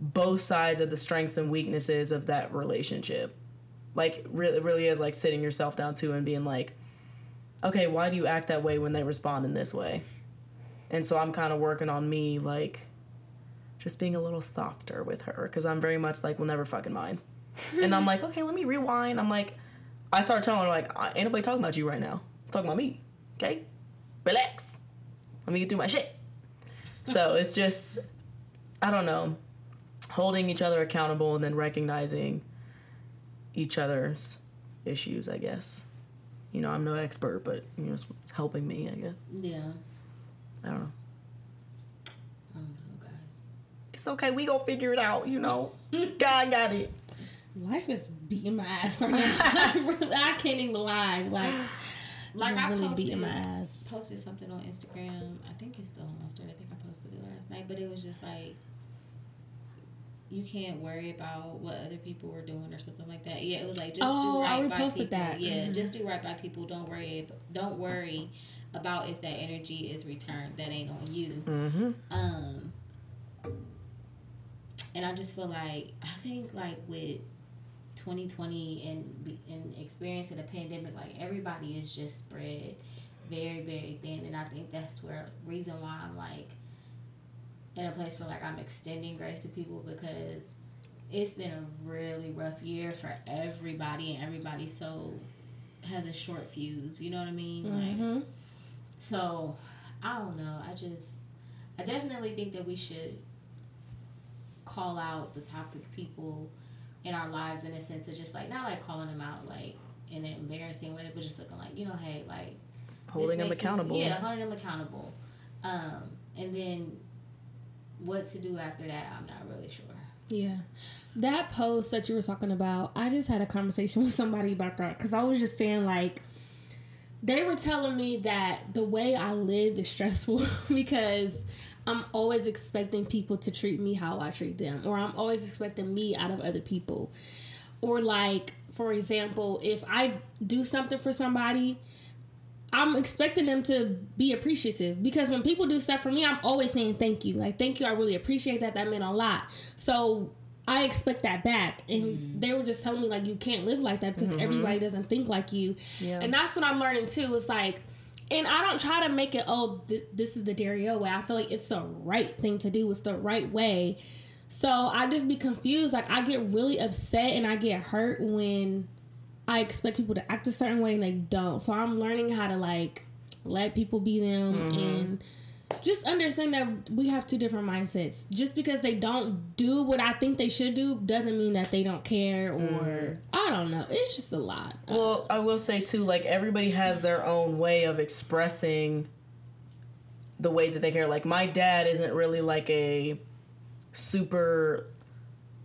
both sides of the strengths and weaknesses of that relationship. Like really really is like sitting yourself down too and being like, okay, why do you act that way when they respond in this way? And so I'm kind of working on me like just being a little softer with her because I'm very much like, we'll never fucking mind. and I'm like, okay, let me rewind. I'm like, I started telling her like, ain't nobody talking about you right now. I'm talking about me. Okay, relax. Let me get through my shit. So it's just, I don't know, holding each other accountable and then recognizing each other's issues. I guess. You know, I'm no expert, but you know, it's helping me. I guess. Yeah. I don't know. I don't know, guys. It's okay. We gonna figure it out. You know, God got it. Life is beating my ass right now. I can't even lie. Like, Like I really posted, beating my ass. posted something on Instagram. I think it's still on my story. I think I posted it last night, but it was just like you can't worry about what other people were doing or something like that. Yeah, it was like just Oh, do I right by people. that. Yeah, Mhm. just do right by people. Don't worry. Don't worry about if that energy is returned. That ain't on you. Mm-hmm. Um, and I just feel like I think like with 2020 and and experiencing a pandemic, like everybody is just spread very very thin, and I think that's where reason why I'm like in a place where like I'm extending grace to people because it's been a really rough year for everybody, and everybody so has a short fuse. You know what I mean? Like Mhm. So, I don't know. I just, I definitely think that we should call out the toxic people in our lives in a sense of just like, not like calling them out like in an embarrassing way, but just looking like, you know, hey, like, this Holding them makes me- accountable. yeah, holding them accountable. Um, and then what to do after that, I'm not really sure. Yeah. That post that you were talking about, I just had a conversation with somebody about that because I was just saying, like, they were telling me that the way I live is stressful because I'm always expecting people to treat me how I treat them, or I'm always expecting me out of other people. Or, like, for example, if I do something for somebody, I'm expecting them to be appreciative because when people do stuff for me, I'm always saying thank you. Like, thank you, I really appreciate that. That meant a lot. So I expect that back. And mm. they were just telling me, like, you can't live like that because mm-hmm. everybody doesn't think like you. Yeah. And that's what I'm learning too. It's like, and I don't try to make it, oh, this, this is the Dario way. I feel like it's the right thing to do, it's the right way. So I just be confused. Like, I get really upset and I get hurt when I expect people to act a certain way and they don't. So I'm learning how to like let people be them mm-hmm. and just understand that we have two different mindsets. Just because they don't do what I think they should do doesn't mean that they don't care or mm-hmm. I don't know. It's just a lot. Well, I will say too, like everybody has their own way of expressing the way that they care. Like my dad isn't really like a super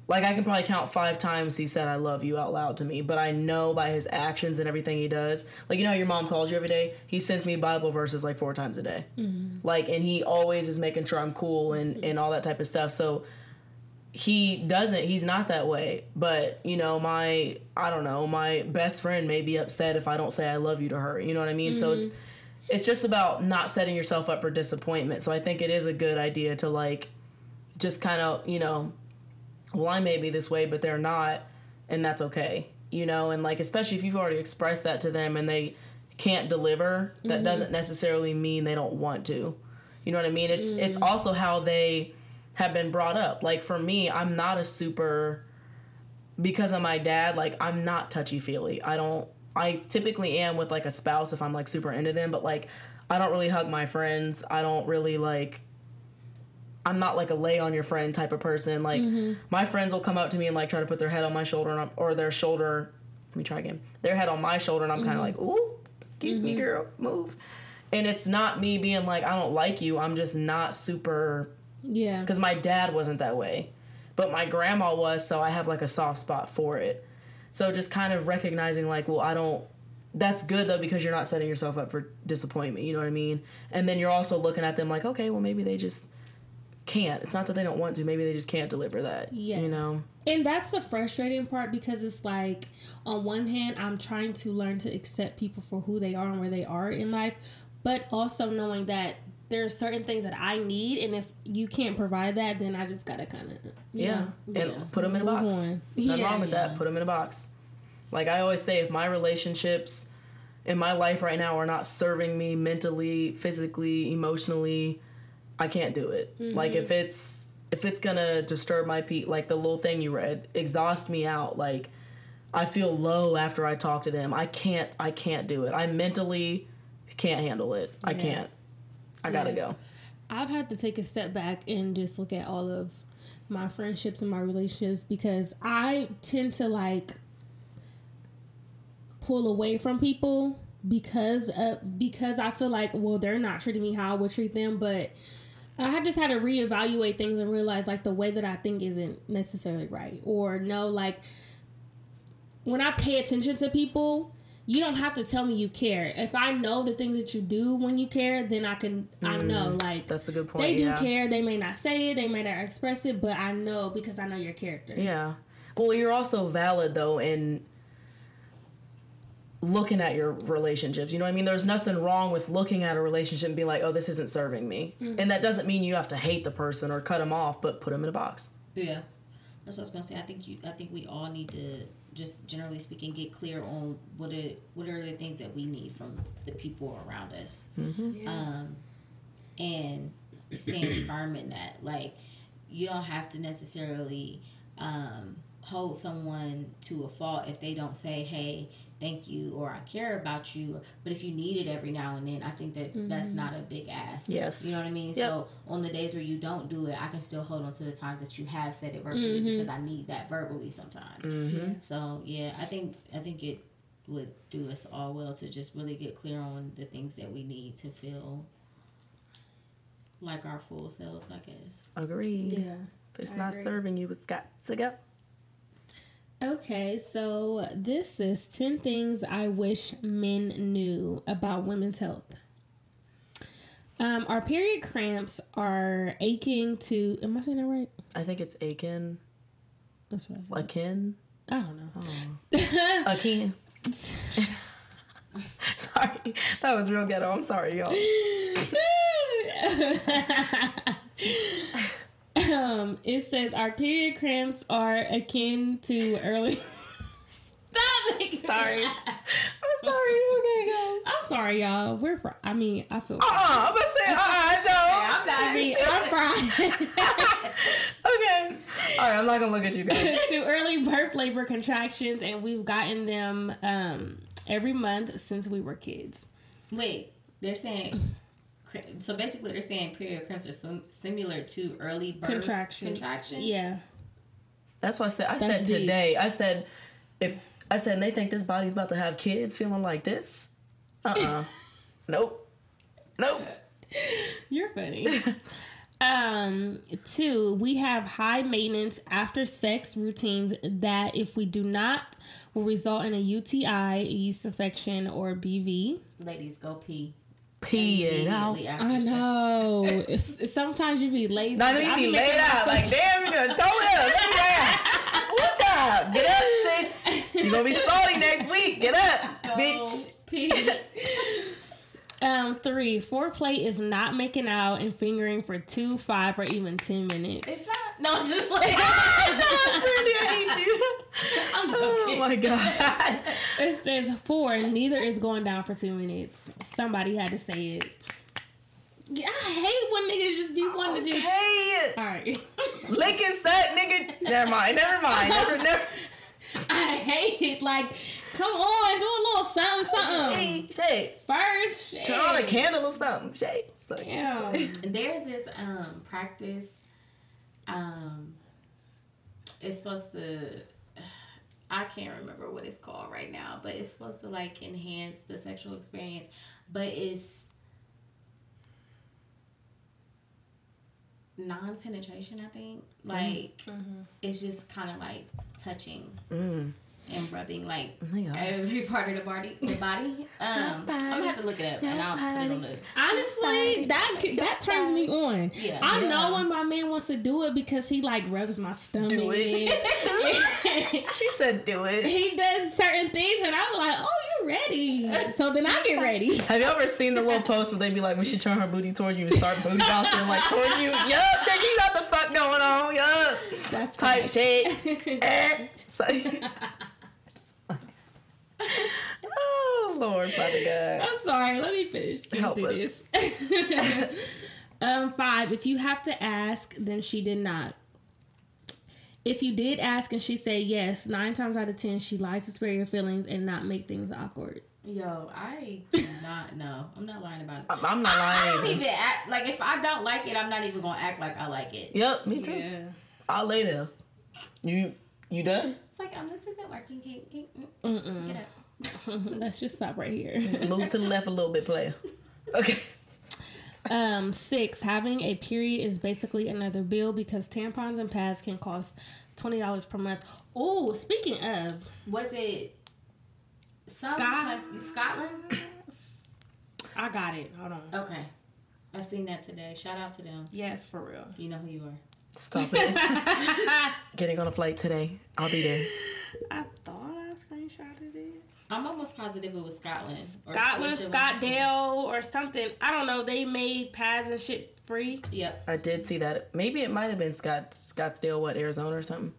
like I can probably count five times he said I love you out loud to me, but I know by his actions and everything he does. Like you know how your mom calls you every day? He sends me Bible verses like four times a day. Mm-hmm. Like and he always is making sure I'm cool and mm-hmm. and all that type of stuff. So he doesn't he's not that way but you know my i don't know my best friend may be upset if i don't say i love you to her you know what i mean so it's mm-hmm. it's just about not setting yourself up for disappointment so i think it is a good idea to like just kind of you know well i may be this way but they're not and that's okay you know and like especially if you've already expressed that to them and they can't deliver that mm-hmm. doesn't necessarily mean they don't want to you know what i mean it's mm. it's also how they have been brought up. Like for me, I'm not a super because of my dad, like I'm not touchy feely. I don't I typically am with like a spouse if I'm like super into them, but like I don't really hug my friends. I don't really like I'm not like a lay on your friend type of person. Like mm-hmm. my friends will come up to me and like try to put their head on my shoulder and I'm, or their shoulder. Let me try again. Their head on my shoulder and I'm kind of mm-hmm. like, "Ooh, excuse me, mm-hmm. girl, move." And it's not me being like I don't like you. I'm just not super Yeah. because my dad wasn't that way. but my grandma was, so I have like a soft spot for it. So just kind of recognizing like, well, I don't that's good though because you're not setting yourself up for disappointment, you know what I mean? And then you're also looking at them like, okay, well maybe they just can't. It's not that they don't want to, maybe they just can't deliver that. Yeah. You know? And that's the frustrating part because it's like, on one hand, I'm trying to learn to accept people for who they are and where they are in life, but also knowing that there are certain things that I need, and if you can't provide that, then I just gotta kind of, Yeah. Yeah. And put them in a box. Nothing Yeah. wrong with Yeah. that. Put them in a box. Like I always say, if my relationships in my life right now are not serving me mentally, physically, emotionally, I can't do it. Like if it's if it's gonna disturb my peace, like the little thing you read, exhaust me out. Like I feel low after I talk to them. I can't. I can't do it. I mentally can't handle it. I can't. I gotta go. I've had to take a step back and just look at all of my friendships and my relationships because I tend to like pull away from people because uh because I feel like well they're not treating me how I would treat them but I had just had to reevaluate things and realize like the way that I think isn't necessarily right or no like when I pay attention to people you don't have to tell me you care if I know the things that you do when you care then I can I mm, know like That's a good point. they do yeah. care they may not say it they may not express it but I know because I know your character Yeah. Well, you're also valid though in looking at your relationships. You know what I mean? There's nothing wrong with looking at a relationship and being like, "Oh, this isn't serving me." And that doesn't mean you have to hate the person or cut them off, but put them in a box. Yeah, that's what I was gonna say. I think you. I think we all need to just generally speaking get clear on what it what are the things that we need from the people around us, um, and stand firm in that. Like you don't have to necessarily um, hold someone to a fault if they don't say, "Hey, thank you," or "I care about you." But if you need it every now and then, I think that that's not a big ask. Yes. you know what I mean. Yep. So on the days where you don't do it, I can still hold on to the times that you have said it verbally because I need that verbally sometimes. Mm-hmm. So yeah, I think I think it would do us all well to just really get clear on the things that we need to feel like our full selves. I guess. Agreed. yeah If it's I not agree. serving you, it's got to go. Okay, so this is 10 things I wish men knew about women's health. Um, our period cramps are aching to. Am I saying that right? I think it's Akin, That's what I said. Akin, I don't know. Oh. Akin. sorry, that was real ghetto. I'm sorry, y'all. um, it says our period cramps are akin to early. Stop it! Sorry, I'm sorry. Okay, go. I'm sorry, y'all. We're. Fr- I mean, I feel. Uh, uh I'm gonna say, uh, uh, no. I'm not. I mean, I'm fried. Okay. All right, I'm not gonna look at you guys. to early birth labor contractions, and we've gotten them um, every month since we were kids. Wait, they're saying. So basically, they're saying period cramps are sim- similar to early birth Contractions. Contractions. Yeah. That's why I said. I That's said deep. today. I said, if I said they think this body's about to have kids feeling like this. Uh. uh nope. Nope. You're funny. um, two, we have high maintenance after sex routines that, if we do not, will result in a UTI, yeast infection, or BV. Ladies, go pee. Pee it out. I know. It's, it's- sometimes you be lazy. Not I even be be laid out. Like, damn, you done throw it up. Let me down. What's up? Get up, sis. You gonna be salty next week. Get up, Go bitch. pee. Um, three, foreplay is not making out and fingering for two, five, or even ten minutes. It's not. No, I'm just playing. Brandy, I hate you. I'm Oh my god. It says four, neither is going down for two minutes. Somebody had to say it. Yeah, I hate when niggas just be wanting to just. Hey, All right. licking suck, nigga. Never mind. Never mind. Never, never. I hate it. Like, come on, do a little something, something. Hey, shit. First, shit. Turn on a candle or something. Shake. So, Damn. There's this um practice. Um, it's supposed to. I can't remember what it's called right now, but it's supposed to like enhance the sexual experience. But it's non-penetration. I think like it's just kind of like touching Mm. and rubbing like Yeah. every part of the body. The body. Um, I'm gonna have to look it up and I'll put it on the. Honestly, that that turns me on. Yeah. I Yeah. know when my man wants to do it because he like rubs my stomach. Do it. she said, "Do it." he does certain things, and I'm like, "Oh, you're ready." So then I get ready. Have you ever seen the little post where they be like, when she turn her booty toward you and start booty bouncing like toward you? Yup, nigga, you got the fuck going on. Yup. That's Type shit. Eh. Like- oh Lord, Father God. I'm sorry. Let me finish. Get Help through us. this. um, five. If you have to ask, then she did not. If you did ask and she said yes, nine times out of ten, she lies to spare your feelings and not make things awkward. Yo, I do not know. I'm not lying about it. I'm, not lying. not I don't even act like if I don't like it, I'm not even gonna act like I like it. Yep, me too. I'll lay there. You you done? It's like, um, this isn't working. Can, can, Mm-mm. get up. Let's just stop right here. Just move to the left a little bit, player. Okay. Um, six, having a period is basically another bill because tampons and pads can cost twenty dollars per month. Oh, speaking of, Was it some Scot- coun- Scotland? I got it. Hold on. Okay, I seen that today. Shout out to them. Yes, for real. You know who you are. Stop it. Getting on a flight today. I'll be there. I thought I screenshotted it. I'm almost positive it was Scotland. or Scotland, Switzerland. Scottsdale, or something. I don't know. They made pads and shit free. Yep. I did see that. Maybe it might have been Scott Scottsdale, what Arizona or something.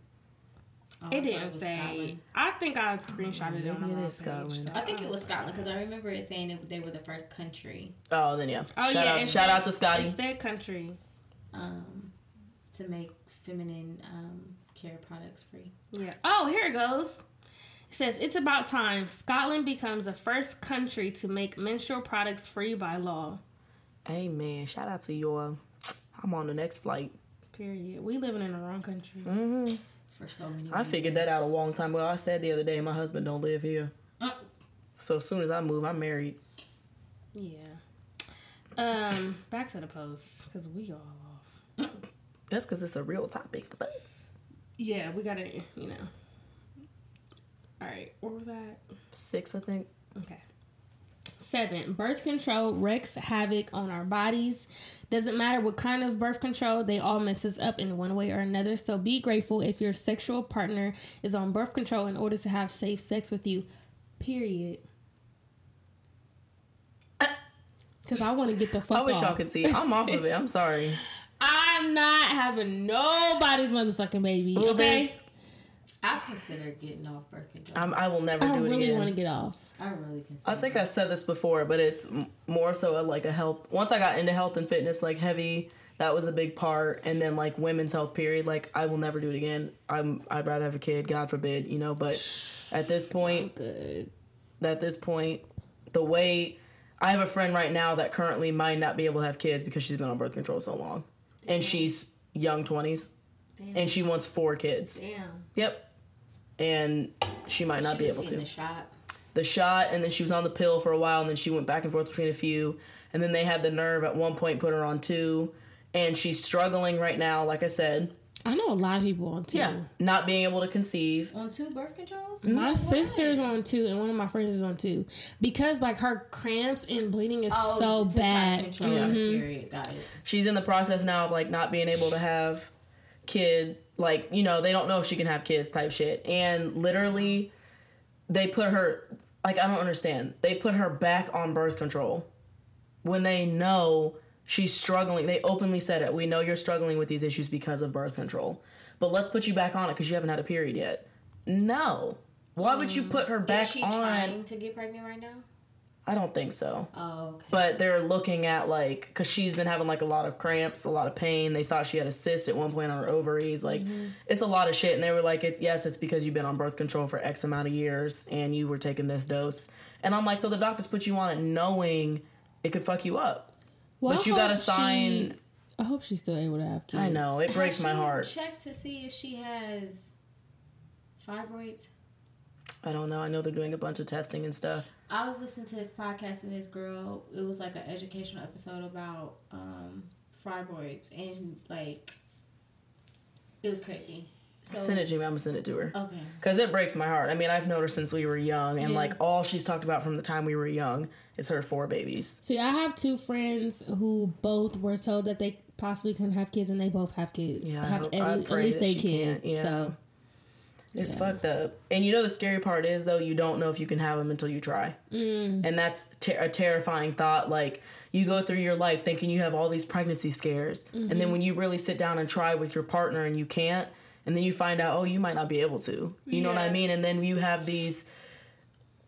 Oh, It thought didn't was say. Scotland. I think I screenshotted it on the Maybe it page, Scotland. so I think it was Scotland because I remember it saying that they were the first country Oh, then yeah. Oh shout yeah, out, shout said- out to Scotty. It said country. um, to make feminine um, care products free. Yeah. Oh, here it goes. It says it's about time Scotland becomes the first country to make menstrual products free by law. Amen. Shout out to your. I'm on the next flight. Period. We living in the wrong country. hmm For so many. I figured that out a long time ago. I said the other day, my husband don't live here. Uh. So as soon as I move, I'm married. Yeah. Um, back to the post because we all off. That's because it's a real topic. But Yeah, we gotta, you know. All right, where was that? six, I think. Okay. Seven, birth control wreaks havoc on our bodies. Doesn't matter what kind of birth control, they all mess us up in one way or another. So be grateful if your sexual partner is on birth control in order to have safe sex with you. Period. Because I want to get the fuck I wish off. y'all could see. I'm off of it. I'm sorry. I'm not having nobody's motherfucking baby. Well, okay? I consider getting off birth control. I'm, I will never I do it really again. want to get off. I really consider. I think I've said this before, but it's m- more so of like a health. Once I got into health and fitness, like heavy, that was a big part. And then like women's health, period. Like I will never do it again. I'm I'd rather have a kid, God forbid, you know. But at this point, Good. at this point, the way I have a friend right now that currently might not be able to have kids because she's been on birth control so long, and she's young twenties, Damn. and she wants four kids. Damn. Yep, and she might not She be able to The shot. the shot and then she was on the pill for a while and then she went back and forth between a few and then they had the nerve at one point put her on two and she's struggling right now like i said I know a lot of people on two. yeah not being able to conceive On two birth controls. My Why? sister's on two, and one of my friends is on two because like her cramps and bleeding is Oh, so to tight bad. Control. Mhm. Period. Got it. she's in the process now of like not being able to have kid like you know they don't know if she can have kids type shit. And literally they put her like i don't understand. They put her back on birth control when they know she's struggling. They openly said it. We know you're struggling with these issues because of birth control. But let's put you back on it because you haven't had a period yet. No. Why would you mm. put her back Is she on trying to get pregnant right now? I don't think so. Oh, okay. but they're looking at like because she's been having like a lot of cramps a lot of pain. They thought she had a cyst at one point on her ovaries. Like mm-hmm. it's a lot of shit. And they were like it's yes it's because you've been on birth control for x amount of years and you were taking this dose. And i'm like so the doctors put you on it knowing it could fuck you up. Well, But you gotta hope she- sign- I hope she's still able to have kids. i know. It breaks my heart. Check to see if she has fibroids. i don't know. I know they're doing a bunch of testing and stuff I was listening to this podcast and this girl. It was like an educational episode about um, fibroids, and like it was crazy. So Send it to me. I'm gonna send it to her. okay, Because it breaks my heart. I mean, I've known her since we were young, and Yeah. like all she's talked about from the time we were young is her four babies. See, I have two friends who both were told that they possibly couldn't have kids, and they both have kids. Yeah, I have hope- at, I at pray least that a kid. can't, yeah. So It's Yeah. fucked up. And you know the scary part is though you don't know if you can have them until you try, mm, and that's ter- a terrifying thought. Like you go through your life thinking you have all these pregnancy scares, and Mm-hmm. then when you really sit down and try with your partner and you can't, and then you find out oh you might not be able to. You know what I mean? And then you have these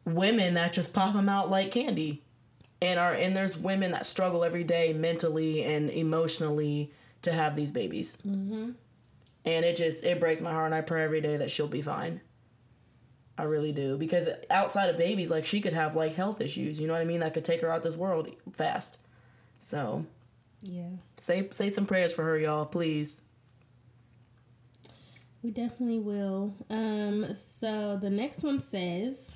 women that just pop them out like candy. And are and there's women that struggle every day mentally and emotionally to have these babies. hmm and it just it breaks my heart and i pray every day that she'll be fine. I really do. Because outside of babies like she could have like health issues you know what i mean? That could take her out this world fast. So yeah, say say some prayers for her y'all please. We definitely will. Um, so the next one says,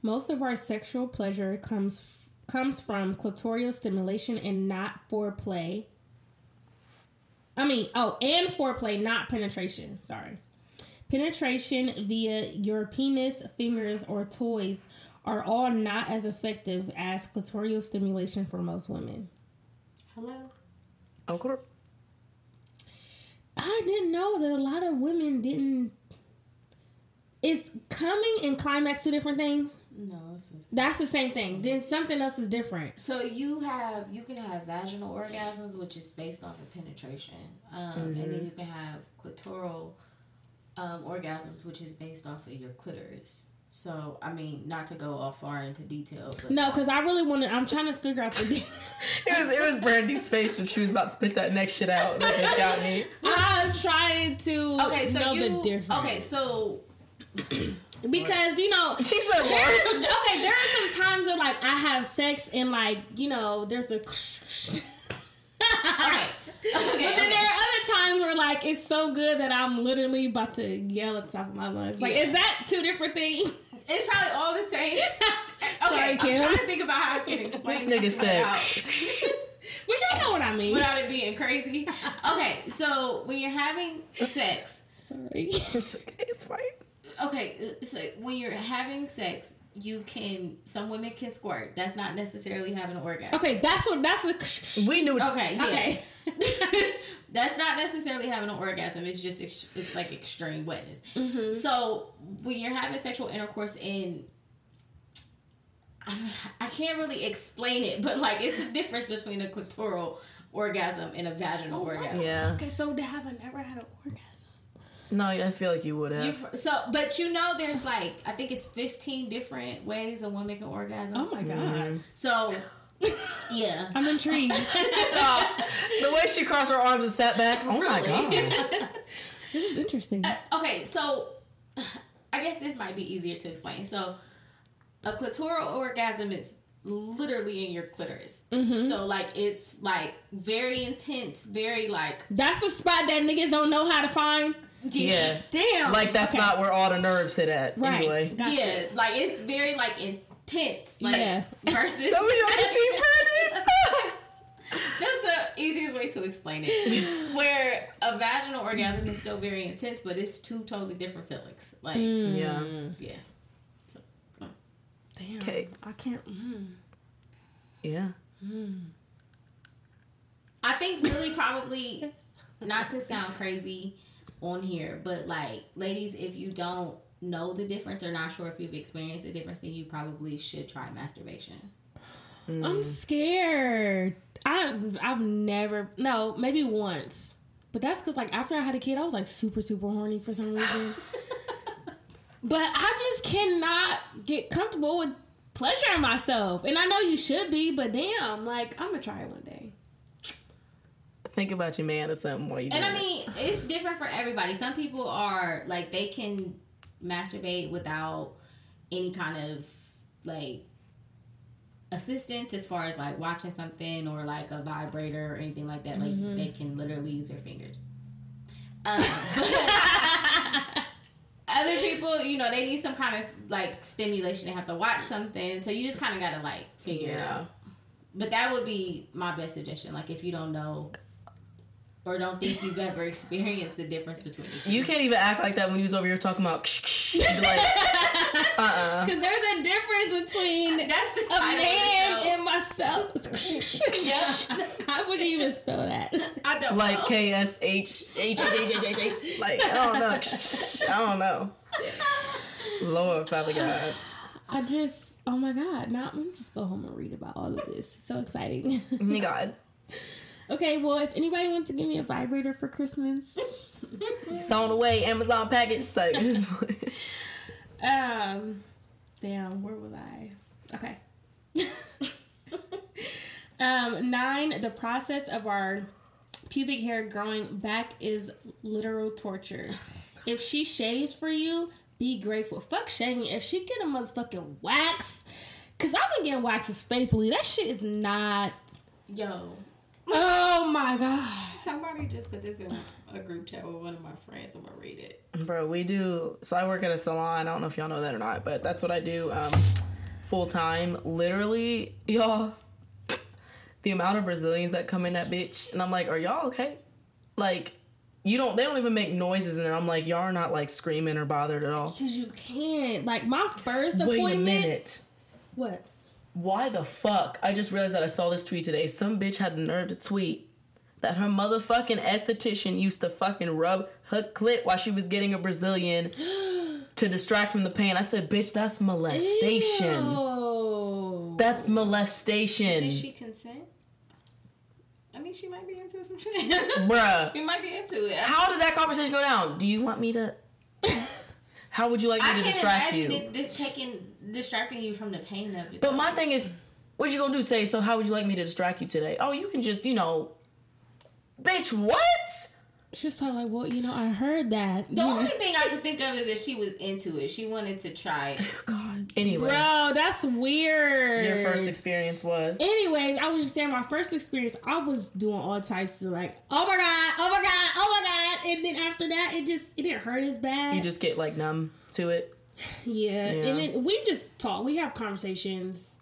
most of our sexual pleasure comes f- comes from clitoral stimulation and not foreplay. I mean, oh, and foreplay, not penetration. Sorry. Penetration via your penis, fingers, or toys are all not as effective as clitoral stimulation for most women. hello. uncle I didn't know that a lot of women didn't. Is coming and climax two different things? No, this That's the same thing. Then something else is different. So you have you can have vaginal orgasms, which is based off of penetration, um, and Mm-hmm. then you can have clitoral um, orgasms, which is based off of your clitoris. So I mean, not to go all far into detail, but No, because I really want to. I'm trying to figure out the. difference. it was it was brandy's face when she was about to spit that next shit out that just got me I'm trying to okay, so know you the difference. okay, so because you know. she said what okay, there are some times where like I have sex and like you know there's a. okay, okay, But then okay. there are other times where like it's so good that I'm literally about to yell at the top of my lungs. Like, Yeah. is that two different things? it's probably all the same. Okay, Sorry, I'm Kim. trying to think about how I can explain this nigga this said without- Which I know what I mean. without it being crazy. Okay, so when you're having sex, Sorry. it's, it's fine okay, uh, so when you're having sex, you can some women can squirt. That's not necessarily having an orgasm. Okay, that's what that's the. we knew Okay, yeah. Okay. That's not necessarily having an orgasm. It's just ex- it's like extreme wetness. Mhm. So when you're having sexual intercourse in I can't really explain it, but like it's a difference between a clitoral orgasm and a vaginal orgasm. yeah Okay, so they haven't never had an orgasm. No i feel like you would have You, so, but you know, there's like I think it's 15 different ways a woman can orgasm. Oh my god. So, yeah. I'm intrigued. Stop. the way she crossed her arms and sat back oh my god this is interesting. okay, so I guess this might be easier to explain. So, a clitoral orgasm is literally in your clitoris. Mhm. So, like, it's like very intense, very like That's the spot that niggas don't know how to find. Yeah Damn. like that's Okay. not where all the nerves sit at right. anyway Gotcha. yeah, like it's very like intense, like Yeah. versus. So we don't see Brandy. That's the easiest way to explain it. Where a vaginal orgasm is still very intense, but it's two totally different feelings. Like, Mm. Yeah. yeah. Damn. Okay. I can't. Mm. yeah Mm. I think really probably not to sound crazy on here, but like ladies, if you don't know the difference or not sure if you've experienced the difference, then you probably should try masturbation. Mm. I'm scared. I I've never no maybe once, but that's because like after I had a kid, I was like super super horny for some reason. but I just cannot get comfortable with pleasuring myself, and I know you should be, but damn, like I'm gonna try one day. Think about your man or something while you And do I it. mean, it's different for everybody. Some people are like they can masturbate without any kind of like assistance as far as like watching something or like a vibrator or anything like that. Like Mhm. they can literally use their fingers. Um, but other people, you know, they need some kind of like stimulation. They have to watch something, so you just kind of got to like figure it out. But that would be my best suggestion. Like if you don't know or don't think you've ever experienced the difference between the two. You can't even act like that when you was over here talking about. like, uh-uh. Because there's a difference between That's the a title man of the and myself. Yeah. How would you even spell that? I don't Like know. K S H H H H H H H. Like I don't know. I don't know. Lord, Father God. I just, oh my God. Now let me just go home and read about all of this. So exciting. Oh my God. okay, well, if anybody wants to give me a vibrator for Christmas, It's on the way. Amazon package. So, um, damn, where was I? Okay. um, nine, the process of our pubic hair growing back is literal torture. If she shaves for you, be grateful. Fuck shaving. If she get a motherfucking wax, cause I've been getting waxes faithfully. That shit is not. Yo. Oh my god. Somebody just put this in a group chat with one of my friends. I'm gonna read it. Bro, we do. So I work at a salon. I don't know if y'all know that or not, but that's what I do um, full time. Literally, y'all, the amount of Brazilians that come in that bitch, and I'm like, are y'all okay? Like, you don't. They don't even make noises in there. I'm like, y'all are not like screaming or bothered at all. Cause you can't. Like my first appointment. Wait appointment. a minute. What? Why the fuck? I just realized that I saw this tweet today. Some bitch had the nerve to tweet that her motherfucking esthetician used to fucking rub her clit while she was getting a Brazilian to distract from the pain. I said, bitch, that's molestation. Ew. That's molestation. Did she consent? I mean, she might be into some shit. Bruh. You might be into it. How did that conversation go down? Do you want me to. How would you like me I to can't distract you? it, it taking distracting you from the pain of it. But my thing is, what you gonna do? Say, so how would you like me to distract you today? Oh, you can just, you know. Bitch, what? She was probably like, well, you know, I heard that. the You only know. thing I can think of is that she was into it. She wanted to try it. God. Anyway, Bro, that's weird. your first experience was. Anyways, I was just saying my first experience, I was doing all types of like, oh my god, oh my god, oh my god. And then after that, it just it didn't hurt as bad. You just get like numb to it. yeah. Yeah. And then we just talk. We have conversations.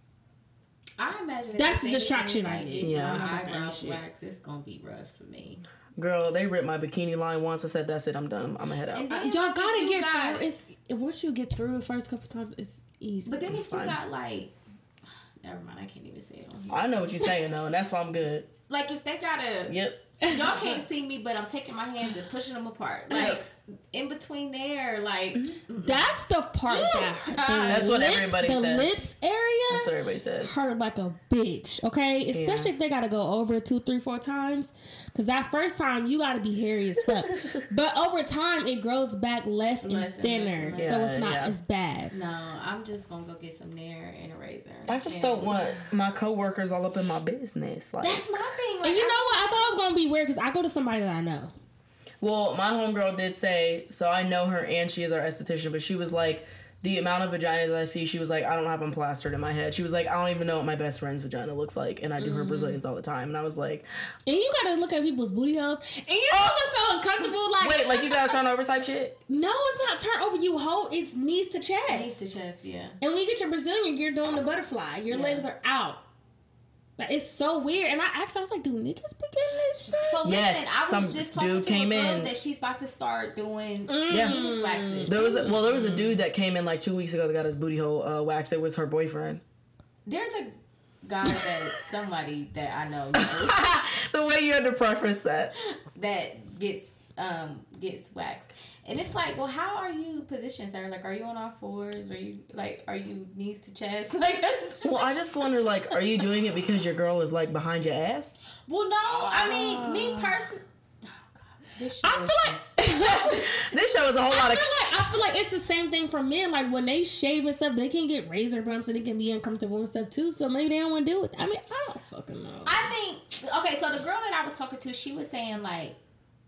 I imagine That's the distraction anything, I get. Yeah. my I don't know about eyebrows that waxed, it's gonna be rough for me. Girl, they ripped my bikini line once. I said, that's it, I'm done. I'm gonna head out. And Uh, then y'all if gotta get got- through. It's once you get through the first couple times, it's easy. But then It's if you got like, never mind, I can't even say it on here. I know what you're saying though, and that's why I'm good. Like if they gotta, Yep. Y'all can't see me, but I'm taking my hands and pushing them apart. Like in between there, like mm-hmm. That's the part that the That's what lip- everybody the says. lips area That's what everybody says. hurt like a bitch. Okay, especially if they gotta go over two, three, four times. Because that first time you gotta be hairy as fuck, but over time it grows back less and Less and less thinner, and less. so it's not yeah. as bad. no, I'm just gonna go get some Nair and a razor. I just And- don't want my coworkers all up in my business. Like, That's my thing. Like, And you I- know what? I thought it was gonna be weird because I go to somebody that I know. Well, my homegirl did say, so I know her and she is our esthetician, but she was like, the amount of vaginas I see, she was like, I don't have them plastered in my head. She was like, I don't even know what my best friend's vagina looks like, and I do her mm. Brazilians all the time. And I was like, And you gotta look at people's booty holes, and you know what's so uncomfortable? Like, wait, like you gotta turn over type shit? no, it's not turn over. You hold it's knees to chest. Knees to chest, yeah. And when you get your Brazilian, you're doing the butterfly. Your Yeah. legs are out. Like, it's so weird. And I asked, I was like, do niggas be getting this shit? So listen, Yes, I was some just talking dude to came a girl in. that she's about to start doing Yeah. penis waxes. There was a, well, there was a dude that came in like two weeks ago that got his booty hole uh, waxed. It was her boyfriend. There's a guy that somebody that I know knows the way you had to preface that. that gets um gets waxed. And it's like, well, how are you positioned, sir? Like, are you on all fours? Are you like, are you knees to chest? Like, Well, I just wonder, like, are you doing it because your girl is like behind your ass? well, no. I mean, me Uh. personally. Oh God, this I feel is like This show is a whole I lot of. like I feel like it's the same thing for men. Like when they shave and stuff, they can get razor bumps and it can be uncomfortable and stuff too. So maybe they don't want to do. It. I mean, I don't fucking know. I think okay, so the girl that I was talking to, she was saying like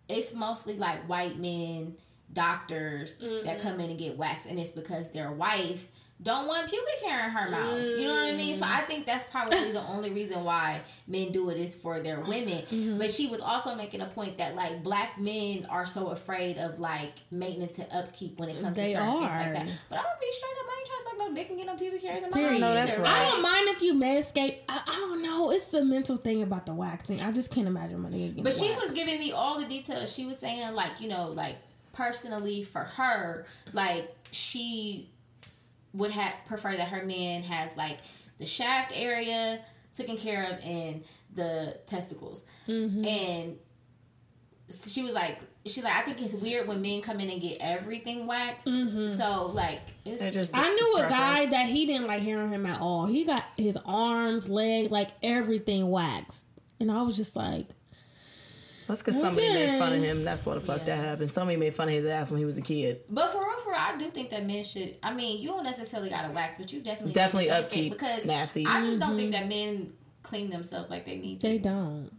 it's mostly like white men doctors that Mm-hmm. come in and get waxed, and it's because their wife don't want pubic hair in her mouth. You know what I mean? So I think that's probably the only reason why men do it is for their women. Mm-hmm. But she was also making a point that like black men are so afraid of like maintenance and upkeep when it comes They to certain things like are. that. But I'm gonna be straight up, I ain't trying to suck no dick and get no pubic hairs in my mouth. No, that's right. I don't mind if you manscape. I, I don't know. It's the mental thing about the wax thing. I just can't imagine my nigga getting But she waxed. was giving me all the details. She was saying like, you know, like personally for her, like she would have prefer that her man has like the shaft area taken care of and the testicles. Mhm. And she was like she's like, I think it's weird when men come in and get everything waxed. Mhm. So like it's just just- I knew a guy that he didn't like hair on him at all. He got his arms, leg, like everything waxed, and I was just like, That's because somebody made fun of him. That's why the fuck Yeah. that happened. Somebody made fun of his ass when he was a kid. But for real, for real, I do think that men should. I mean, you don't necessarily got to wax, but you definitely Definitely need to upkeep. because Nasty. I just don't think that mm-hmm. men clean themselves like they need to. they don't.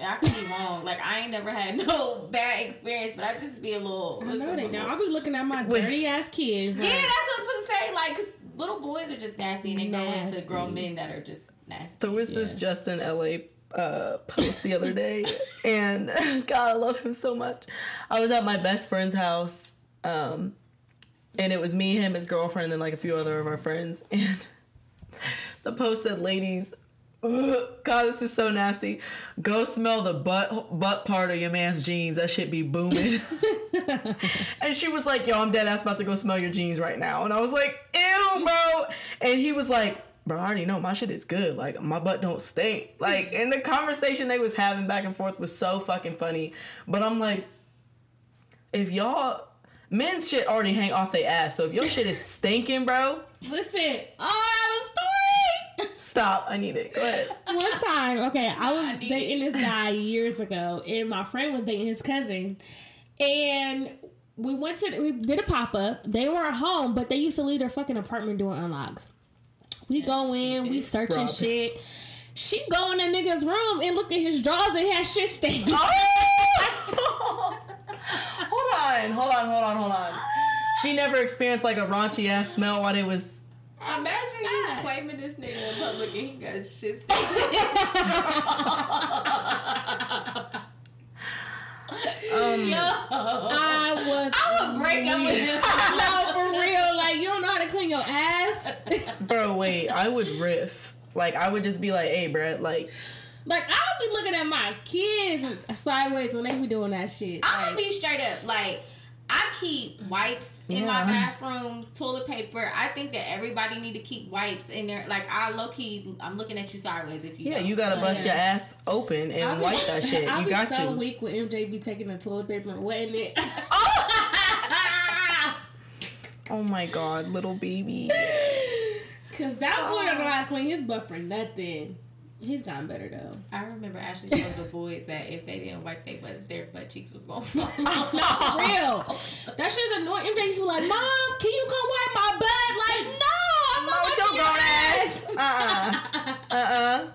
I could be wrong. Like I ain't never had no bad experience, but I just be a little. I know they don't. I'll be looking at my Wait. dirty ass kids. Yeah, that's what I was supposed to say. Like, 'cause little boys are just nasty, and they go into grown men that are just nasty. There was this Yeah. Justin LA uh, post the other day, and God, I love him so much. I was at my best friend's house, um, and it was me, him, his girlfriend, and like a few other of our friends. And the post said, "Ladies, ugh, God, this is so nasty. Go smell the butt butt part of your man's jeans. That shit be booming." and she was like, "Yo, I'm dead ass about to go smell your jeans right now." And I was like, "Ew, bro." And he was like, "Bro, I already know my shit is good. Like my butt don't stink." Like, and the conversation they was having back and forth was so fucking funny. But I'm like, if y'all men's shit already hang off their ass, so if your shit is stinking, bro, Listen, oh, I have a story. stop. I need it. Go ahead. One time, okay, I was need dating this guy years ago, and my friend was dating his cousin, and we went to we did a pop up. They were at home, but they used to leave their fucking apartment door unlocked. We go in, we searching Rob. shit. She go in that nigga's room and looked at his drawers and had shit stains. Oh! hold on, hold on, hold on, hold on. She never experienced like a raunchy ass smell while it was. Imagine you claiming this nigga in public and he got shit stains. Um, Yo, I was. I would break up with him. no, for real. Like you don't know how to clean your ass. Bro, wait, I would riff. Like I would just be like, "Hey, Brett, like like I would be looking at my kids sideways when they be doing that shit. I'm Like, be straight up. Like, I keep wipes in my bathrooms, toilet paper. I think that everybody need to keep wipes in there. Like, I low key, I'm looking at you sideways if you. yeah, don't. you gotta Like, bust your ass open I'll and be- wipe that shit. You got to. I'll You be got so to." weak when MJ be taking the toilet paper and wetting it. Oh! oh my god, little baby. Cause that boy don't know how to clean his butt for nothing. He's gotten better though. I remember Ashley told the boys that if they didn't wipe their butts, their butt cheeks was gonna fall. no, for real. That shit's annoying. MJ used to be like, "Mom, can you come wipe my butt?" Like, no, I'm not With your wiping your ass. ass. Uh uh. Uh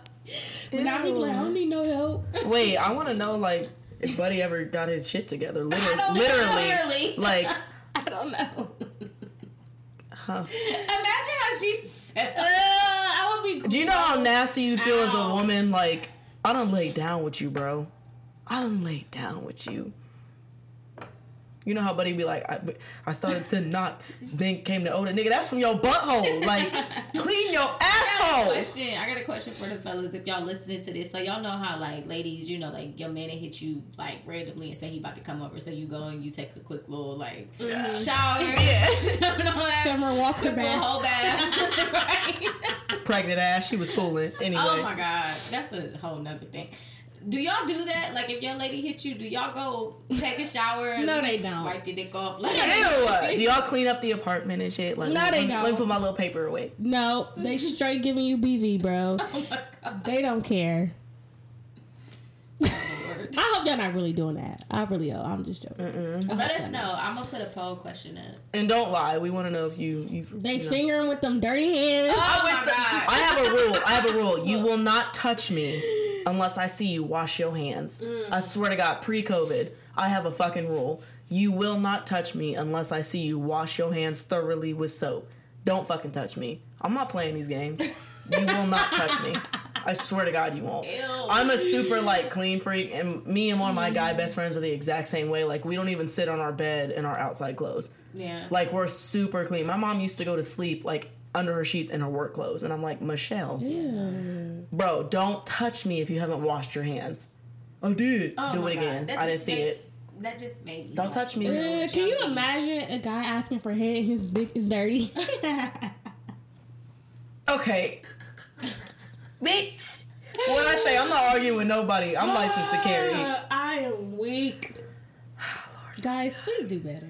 But now he be like, "I don't need no help." Wait, I want to know like if Buddy ever got his shit together. Literally, don't literally, Literally. like, I don't know. huh. Imagine how she felt. Be. Do you know how nasty you feel as a woman? Like, I don't lay down with you, bro. I don't lay down with you. You know how Buddy be like, I, I started to not, then came to older nigga. That's from your butthole. Like, clean your I got a oh. question. I got a question for the fellas. If y'all listening to this, so y'all know how like ladies, you know, like your man hit you like randomly and say he about to come over, so you go and you take a quick little like Yeah. Mm-hmm. shower, Yeah. and all that. Summer Walker quick little bath. whole bath, right? Pregnant ass. She was fooling. Oh anyway. Oh my god, that's a whole nother thing. Do y'all do that? Like, if your lady hit you, do y'all go take a shower? and No, they don't. Wipe your dick off. Like, Ew. Do y'all clean up the apartment and shit? Like, No, let, they me- Let me don't. put my little paper away. No, they straight giving you BV, bro. Oh my god. They don't care. Lord. I hope y'all not really doing that. I really hope. I'm just joking. Let us know. not. I'm gonna put a poll question up. And don't lie. We want to know if you. you They you know. fingering with them dirty hands. Oh I my wish God. I have a rule. I have a rule. You will not touch me unless I see you wash your hands. Mm. I swear to God, pre-COVID, I have a fucking rule. You will not touch me unless I see you wash your hands thoroughly with soap. Don't fucking touch me. I'm not playing these games. You will not touch me. I swear to God, you won't. I'm a super like clean freak, and me and one of my guy best friends are the exact same way. Like we don't even sit on our bed in our outside clothes. Yeah. Like we're super clean. My mom used to go to sleep like under her sheets in her work clothes, and I'm like, Michelle, bro, don't touch me if you haven't washed your hands. I did. Oh Do it God. again. That I didn't see makes- it. That just made me. Don't touch me. Uh, can you Chunky. imagine a guy asking for head and his dick is dirty? Okay. Bitch. What I say I'm not arguing with nobody, I'm licensed to carry. I am weak. Guys, please do better.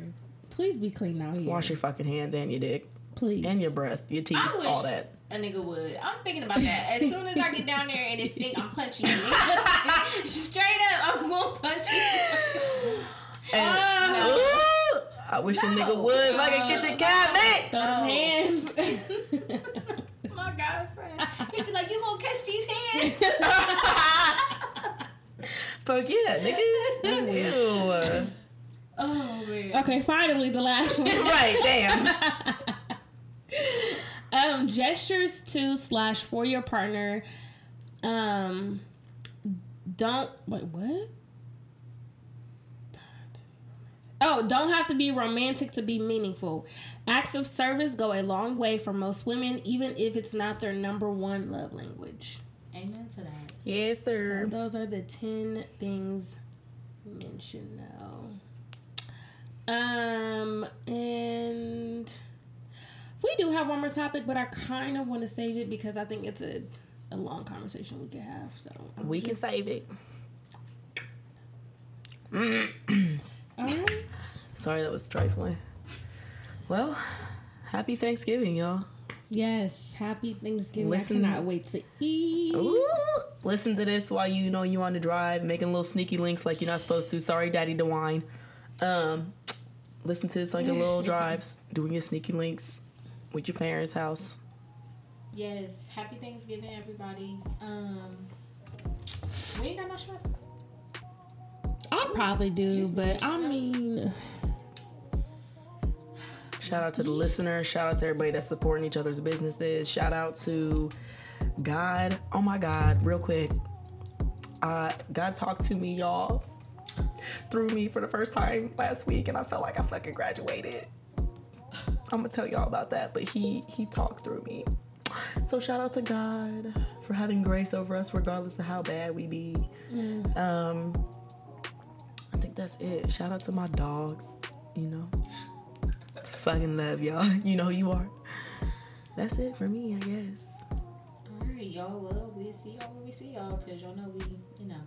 Please be clean out here. Wash your fucking hands and your dick please. and your breath, your teeth, I wish all that. a nigga would. I'm thinking about that. As soon as I get down there and it stink, I'm punching you. Straight up, I'm gonna punch you. And, no. Ooh, I wish a nigga No. would like a Uh, kitchen cabinet. Throw them hands. My God, friend. He'd be like, "You gonna catch these hands?" Fuck yeah, nigga. Ew. oh man. okay, finally, the last one. right, damn. Um, gestures to slash for your partner. Um, don't wait. What? Oh, don't have to be romantic to be meaningful. Acts of service go a long way for most women, even if it's not their number one love language. Amen to that. Yes, So sir. those are the ten things men should know. Um, and we do have one more topic, but I kind of want to save it because I think it's a, a long conversation we could have. So I'm We can save it. All right. Sorry, that was trifling. Well, happy Thanksgiving, y'all. Yes. Happy Thanksgiving. Listen- I cannot wait to eat. Ooh. Listen to this while you know you on the drive, making little sneaky links like you're not supposed to. Sorry, Daddy DeWine. Um, listen to this on your little drives, doing your sneaky links with your parents' house. Yes. Happy Thanksgiving, everybody. Um, we ain't got no shot. I probably do, me, but I mean, Shout out to the listeners. Shout out to everybody that's supporting each other's businesses. Shout out to God. Oh my God, real quick. Uh, God talked to me, y'all, through me for the first time last week, and I felt like I fucking graduated. I'm gonna tell y'all about that, but he he talked through me. So shout out to God for having grace over us, regardless of how bad we be. Um, I think that's it. Shout out to my dogs. You know, fucking love y'all. You know who you are. That's it for me, I guess. All right, y'all. Well, we'll see y'all when we see y'all, cause y'all know we, you know,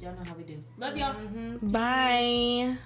y'all know how we do. Love y'all. Bye.